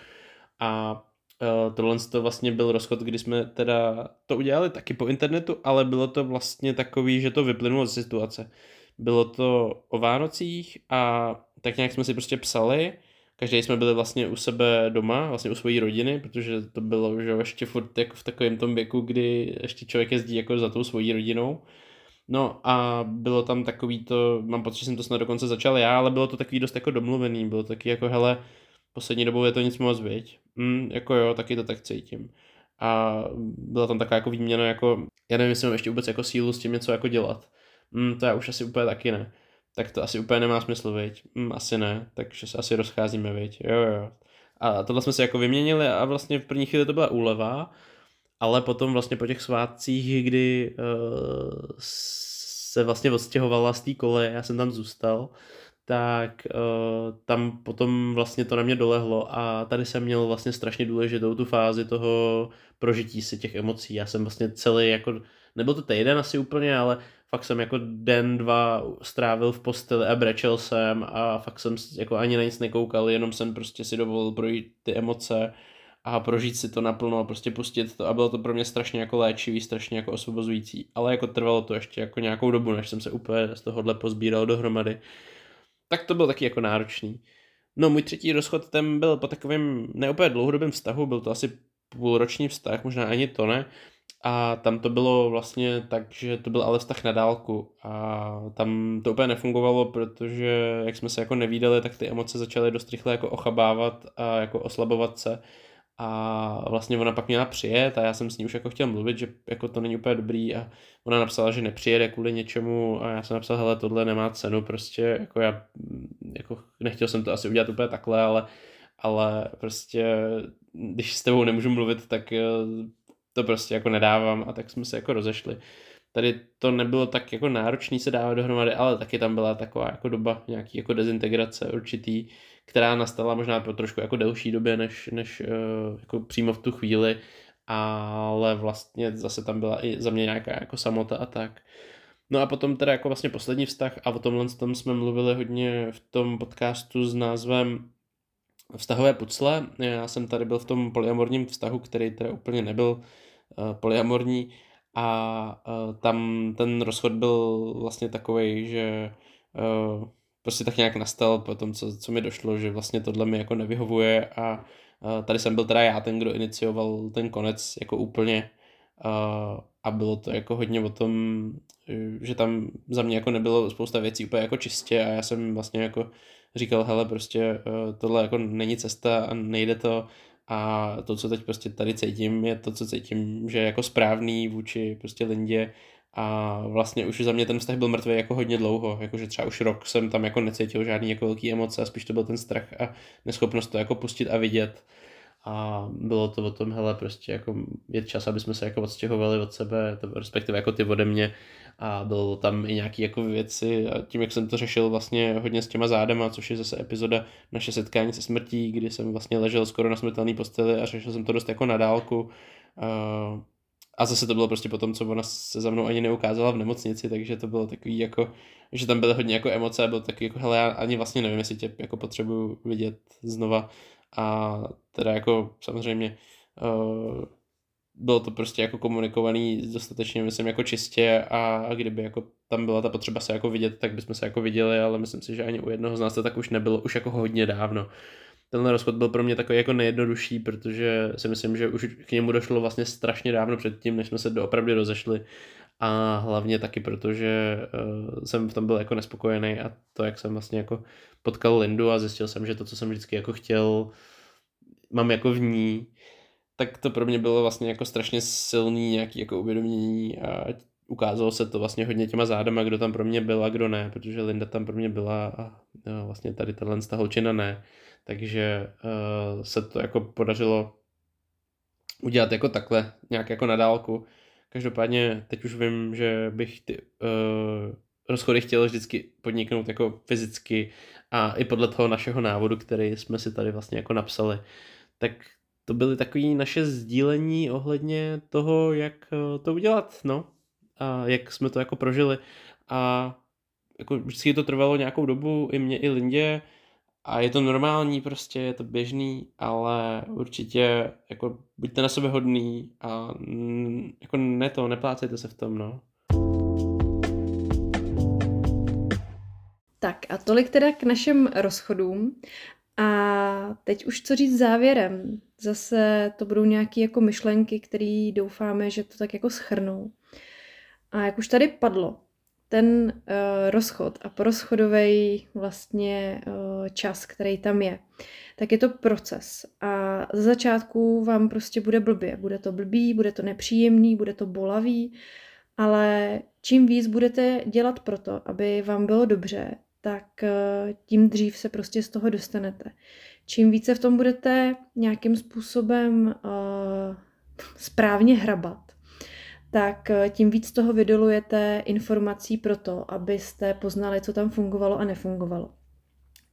a uh, tohle to vlastně byl rozchod, kdy jsme teda to udělali taky po internetu, ale bylo to vlastně takový, že to vyplynulo z situace. Bylo to o Vánocích a tak nějak jsme si prostě psali každý jsme byli vlastně u sebe doma, vlastně u své rodiny, protože to bylo že ještě furt jako v takovém tom věku, kdy ještě člověk jezdí jako za tou svojí rodinou. No a bylo tam takový to, mám pocit, že jsem to snad dokonce začal já, ale bylo to takový dost jako domluvený, bylo taky jako hele, poslední dobou je to nic moc, viď? Mm, jako jo, taky to tak cítím. A byla tam taková jako výměna, jako, já nevím, jestli mám ještě vůbec jako sílu s tím něco jako dělat. Mm, to já už asi úplně taky ne tak to asi úplně nemá smysl, viď? Mm, asi ne, takže se asi rozcházíme, viď? Jo, jo. A tohle jsme si jako vyměnili a vlastně v první chvíli to byla úleva, ale potom vlastně po těch svátcích, kdy uh, se vlastně odstěhovala z té kole, já jsem tam zůstal, tak uh, tam potom vlastně to na mě dolehlo a tady jsem měl vlastně strašně důležitou tu fázi toho prožití si těch emocí. Já jsem vlastně celý jako, nebyl to týden asi úplně, ale fakt jsem jako den, dva strávil v posteli a brečel jsem a fakt jsem jako ani na nic nekoukal, jenom jsem prostě si dovolil projít ty emoce a prožít si to naplno a prostě pustit to a bylo to pro mě strašně jako léčivý, strašně jako osvobozující, ale jako trvalo to ještě jako nějakou dobu, než jsem se úplně z tohohle pozbíral dohromady. Tak to bylo taky jako náročný. No můj třetí rozchod ten byl po takovém neúplně dlouhodobém vztahu, byl to asi půlroční vztah, možná ani to ne, a tam to bylo vlastně tak, že to byl ale vztah na dálku. A tam to úplně nefungovalo, protože jak jsme se jako nevídali, tak ty emoce začaly dost rychle jako ochabávat a jako oslabovat se. A vlastně ona pak měla přijet a já jsem s ní už jako chtěl mluvit, že jako to není úplně dobrý. A ona napsala, že nepřijede kvůli něčemu. A já jsem napsal, hele, tohle nemá cenu, prostě jako já jako nechtěl jsem to asi udělat úplně takhle, ale ale prostě když s tebou nemůžu mluvit, tak to prostě jako nedávám a tak jsme se jako rozešli. Tady to nebylo tak jako náročný se dávat dohromady, ale taky tam byla taková jako doba nějaký jako dezintegrace určitý, která nastala možná po trošku jako delší době, než, než uh, jako přímo v tu chvíli, ale vlastně zase tam byla i za mě nějaká jako samota a tak. No a potom teda jako vlastně poslední vztah a o tomhle tom jsme mluvili hodně v tom podcastu s názvem Vztahové pucle. Já jsem tady byl v tom polyamorním vztahu, který teda úplně nebyl polyamorní a uh, tam ten rozchod byl vlastně takový, že uh, prostě tak nějak nastal po tom, co, co mi došlo, že vlastně tohle mi jako nevyhovuje a tady jsem byl teda já ten, kdo inicioval ten konec jako úplně a bylo to jako hodně o tom, že tam za mě jako nebylo spousta věcí úplně jako čistě a já jsem vlastně jako říkal, hele, prostě tohle jako není cesta a nejde to a to, co teď prostě tady cítím, je to, co cítím, že jako správný vůči prostě Lindě. A vlastně už za mě ten vztah byl mrtvý jako hodně dlouho, jakože třeba už rok jsem tam jako necítil žádný jako velký emoce a spíš to byl ten strach a neschopnost to jako pustit a vidět. A bylo to o tom, hele, prostě jako je čas, aby jsme se jako odstěhovali od sebe, respektive jako ty ode mě a bylo tam i nějaký jako věci a tím, jak jsem to řešil vlastně hodně s těma zádama, což je zase epizoda naše setkání se smrtí, kdy jsem vlastně ležel skoro na smrtelné posteli a řešil jsem to dost jako na dálku. A zase to bylo prostě po tom, co ona se za mnou ani neukázala v nemocnici, takže to bylo takový jako, že tam byly hodně jako emoce a bylo taky jako, hele, já ani vlastně nevím, jestli tě jako potřebuju vidět znova. A teda jako samozřejmě uh, bylo to prostě jako komunikovaný dostatečně, myslím, jako čistě a, kdyby jako tam byla ta potřeba se jako vidět, tak bychom se jako viděli, ale myslím si, že ani u jednoho z nás to tak už nebylo, už jako hodně dávno. Tenhle rozchod byl pro mě takový jako nejjednodušší, protože si myslím, že už k němu došlo vlastně strašně dávno předtím, než jsme se doopravdy rozešli a hlavně taky proto, že uh, jsem v tom byl jako nespokojený a to, jak jsem vlastně jako potkal Lindu a zjistil jsem, že to, co jsem vždycky jako chtěl, mám jako v ní, tak to pro mě bylo vlastně jako strašně silný nějaký jako uvědomění a ukázalo se to vlastně hodně těma zádama, kdo tam pro mě byl a kdo ne, protože Linda tam pro mě byla a no, vlastně tady tahle ta holčina ne. Takže uh, se to jako podařilo udělat jako takhle, nějak jako na dálku. Každopádně teď už vím, že bych ty uh, rozchody chtěl vždycky podniknout jako fyzicky a i podle toho našeho návodu, který jsme si tady vlastně jako napsali. Tak to byly takové naše sdílení ohledně toho, jak eh, to udělat, no. A jak jsme to jako prožili. A jako vždycky to trvalo nějakou dobu, i mě, i Lindě, a je to normální prostě, je to běžný, ale určitě jako buďte na sebe hodný a jako ne to, neplácejte se v tom, no. Tak a tolik teda k našim rozchodům. A teď už co říct závěrem. Zase to budou nějaké jako myšlenky, které doufáme, že to tak jako schrnou. A jak už tady padlo, ten uh, rozchod a porozchodový vlastně uh, čas, který tam je, tak je to proces. A za začátku vám prostě bude blbě. Bude to blbý, bude to nepříjemný, bude to bolavý, ale čím víc budete dělat proto, aby vám bylo dobře, tak uh, tím dřív se prostě z toho dostanete. Čím více v tom budete nějakým způsobem uh, správně hrabat, tak eh, tím víc toho vydolujete informací pro to, abyste poznali, co tam fungovalo a nefungovalo.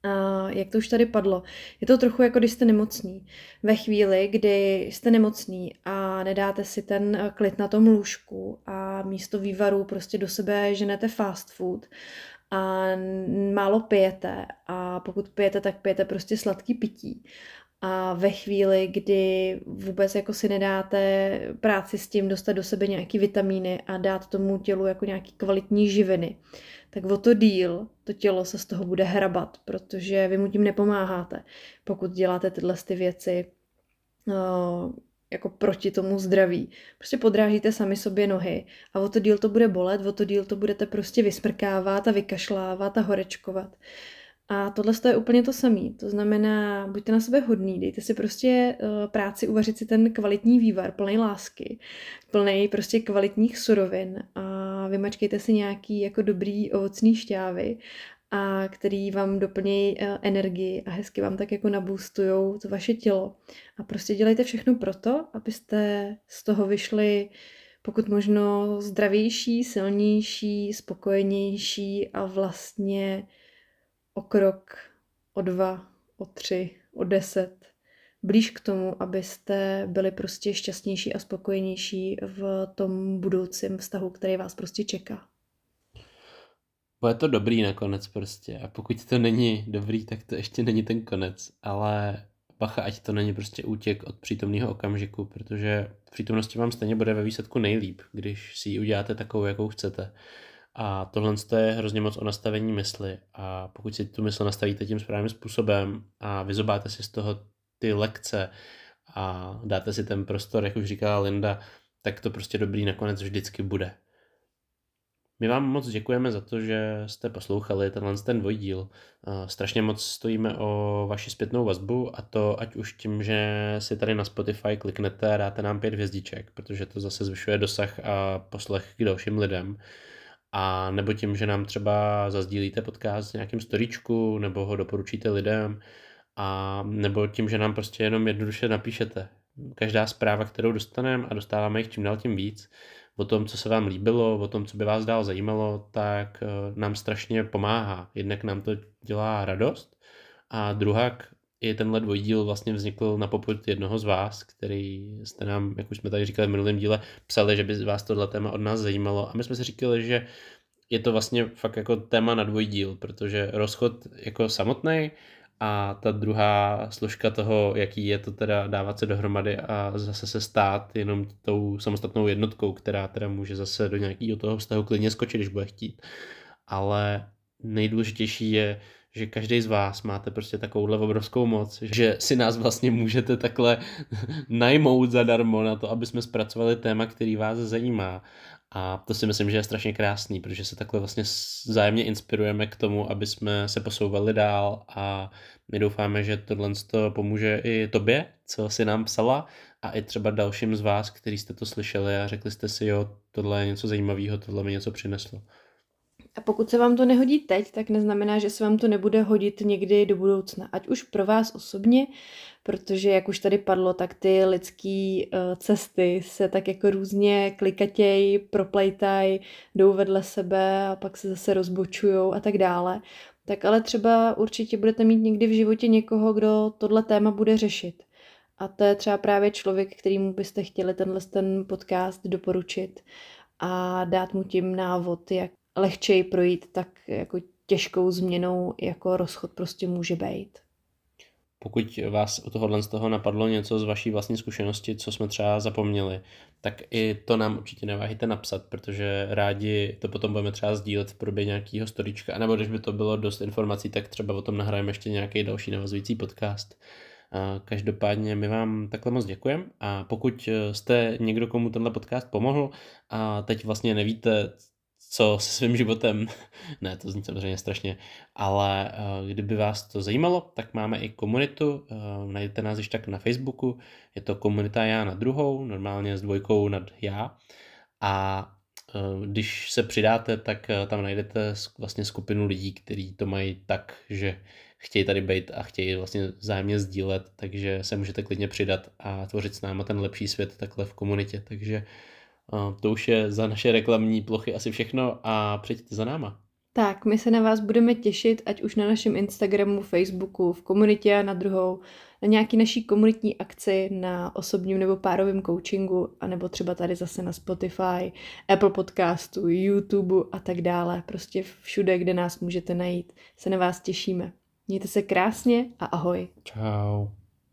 A jak to už tady padlo, je to trochu jako když jste nemocný. Ve chvíli, kdy jste nemocný a nedáte si ten eh, klid na tom lůžku a místo vývaru prostě do sebe ženete fast food a málo pijete. A pokud pijete, tak pijete prostě sladký pití. A ve chvíli, kdy vůbec jako si nedáte práci s tím dostat do sebe nějaký vitamíny a dát tomu tělu jako nějaký kvalitní živiny, tak o to díl to tělo se z toho bude hrabat, protože vy mu tím nepomáháte, pokud děláte tyhle ty věci no, jako proti tomu zdraví. Prostě podrážíte sami sobě nohy a o to díl to bude bolet, o to díl to budete prostě vysmrkávat a vykašlávat a horečkovat. A tohle je úplně to samé. To znamená, buďte na sebe hodný, dejte si prostě uh, práci uvařit si ten kvalitní vývar, plný lásky, plný prostě kvalitních surovin a vymačkejte si nějaký jako dobrý ovocný šťávy a který vám doplnějí uh, energii a hezky vám tak jako nabůstujou to vaše tělo. A prostě dělejte všechno proto, abyste z toho vyšli pokud možno zdravější, silnější, spokojenější a vlastně o krok, o dva, o tři, o deset, blíž k tomu, abyste byli prostě šťastnější a spokojenější v tom budoucím vztahu, který vás prostě čeká. Bude to dobrý nakonec prostě a pokud to není dobrý, tak to ještě není ten konec, ale bacha, ať to není prostě útěk od přítomného okamžiku, protože v přítomnosti vám stejně bude ve výsledku nejlíp, když si ji uděláte takovou, jakou chcete. A tohle je hrozně moc o nastavení mysli a pokud si tu mysl nastavíte tím správným způsobem a vyzobáte si z toho ty lekce a dáte si ten prostor, jak už říkala Linda, tak to prostě dobrý nakonec vždycky bude. My vám moc děkujeme za to, že jste poslouchali tenhle ten dvojdíl. Strašně moc stojíme o vaši zpětnou vazbu a to ať už tím, že si tady na Spotify kliknete a dáte nám pět hvězdiček, protože to zase zvyšuje dosah a poslech k dalším lidem. A nebo tím, že nám třeba zazdílíte podcast v nějakém storičku nebo ho doporučíte lidem a nebo tím, že nám prostě jenom jednoduše napíšete. Každá zpráva, kterou dostaneme a dostáváme jich čím dál tím víc, o tom, co se vám líbilo, o tom, co by vás dál zajímalo, tak eh, nám strašně pomáhá. Jednak nám to dělá radost a druhak i tenhle dvojdíl vlastně vznikl na poput jednoho z vás, který jste nám, jak už jsme tady říkali v minulém díle, psali, že by vás tohle téma od nás zajímalo a my jsme si říkali, že je to vlastně fakt jako téma na dvojdíl, protože rozchod jako samotný a ta druhá složka toho, jaký je to teda dávat se dohromady a zase se stát jenom tou samostatnou jednotkou, která teda může zase do nějakého toho vztahu klidně skočit, když bude chtít. Ale nejdůležitější je, že každý z vás máte prostě takovouhle obrovskou moc, že si nás vlastně můžete takhle [LAUGHS] najmout zadarmo na to, aby jsme zpracovali téma, který vás zajímá. A to si myslím, že je strašně krásný, protože se takhle vlastně zájemně inspirujeme k tomu, aby jsme se posouvali dál a my doufáme, že tohle to pomůže i tobě, co si nám psala a i třeba dalším z vás, kteří jste to slyšeli a řekli jste si, jo, tohle je něco zajímavého, tohle mi něco přineslo. A pokud se vám to nehodí teď, tak neznamená, že se vám to nebude hodit někdy do budoucna. Ať už pro vás osobně, protože jak už tady padlo, tak ty lidské uh, cesty se tak jako různě klikatěj, proplejtaj, jdou vedle sebe a pak se zase rozbočujou a tak dále. Tak ale třeba určitě budete mít někdy v životě někoho, kdo tohle téma bude řešit. A to je třeba právě člověk, kterýmu byste chtěli tenhle ten podcast doporučit a dát mu tím návod, jak lehčej projít tak jako těžkou změnou, jako rozchod prostě může být. Pokud vás u tohohle z toho napadlo něco z vaší vlastní zkušenosti, co jsme třeba zapomněli, tak i to nám určitě neváhejte napsat, protože rádi to potom budeme třeba sdílet v podobě nějakého storička, nebo když by to bylo dost informací, tak třeba o tom nahrajeme ještě nějaký další navazující podcast. Každopádně my vám takhle moc děkujeme a pokud jste někdo, komu tenhle podcast pomohl a teď vlastně nevíte, co se svým životem, [LAUGHS] ne, to zní samozřejmě strašně, ale uh, kdyby vás to zajímalo, tak máme i komunitu, uh, najdete nás ještě tak na Facebooku, je to komunita já na druhou, normálně s dvojkou nad já. A uh, když se přidáte, tak uh, tam najdete vlastně skupinu lidí, kteří to mají tak, že chtějí tady být a chtějí vlastně zájemně sdílet, takže se můžete klidně přidat a tvořit s náma ten lepší svět takhle v komunitě, takže to už je za naše reklamní plochy asi všechno a přijďte za náma. Tak, my se na vás budeme těšit, ať už na našem Instagramu, Facebooku, v komunitě a na druhou, na nějaký naší komunitní akci, na osobním nebo párovém coachingu, anebo třeba tady zase na Spotify, Apple Podcastu, YouTube a tak dále. Prostě všude, kde nás můžete najít, se na vás těšíme. Mějte se krásně a ahoj. Ciao.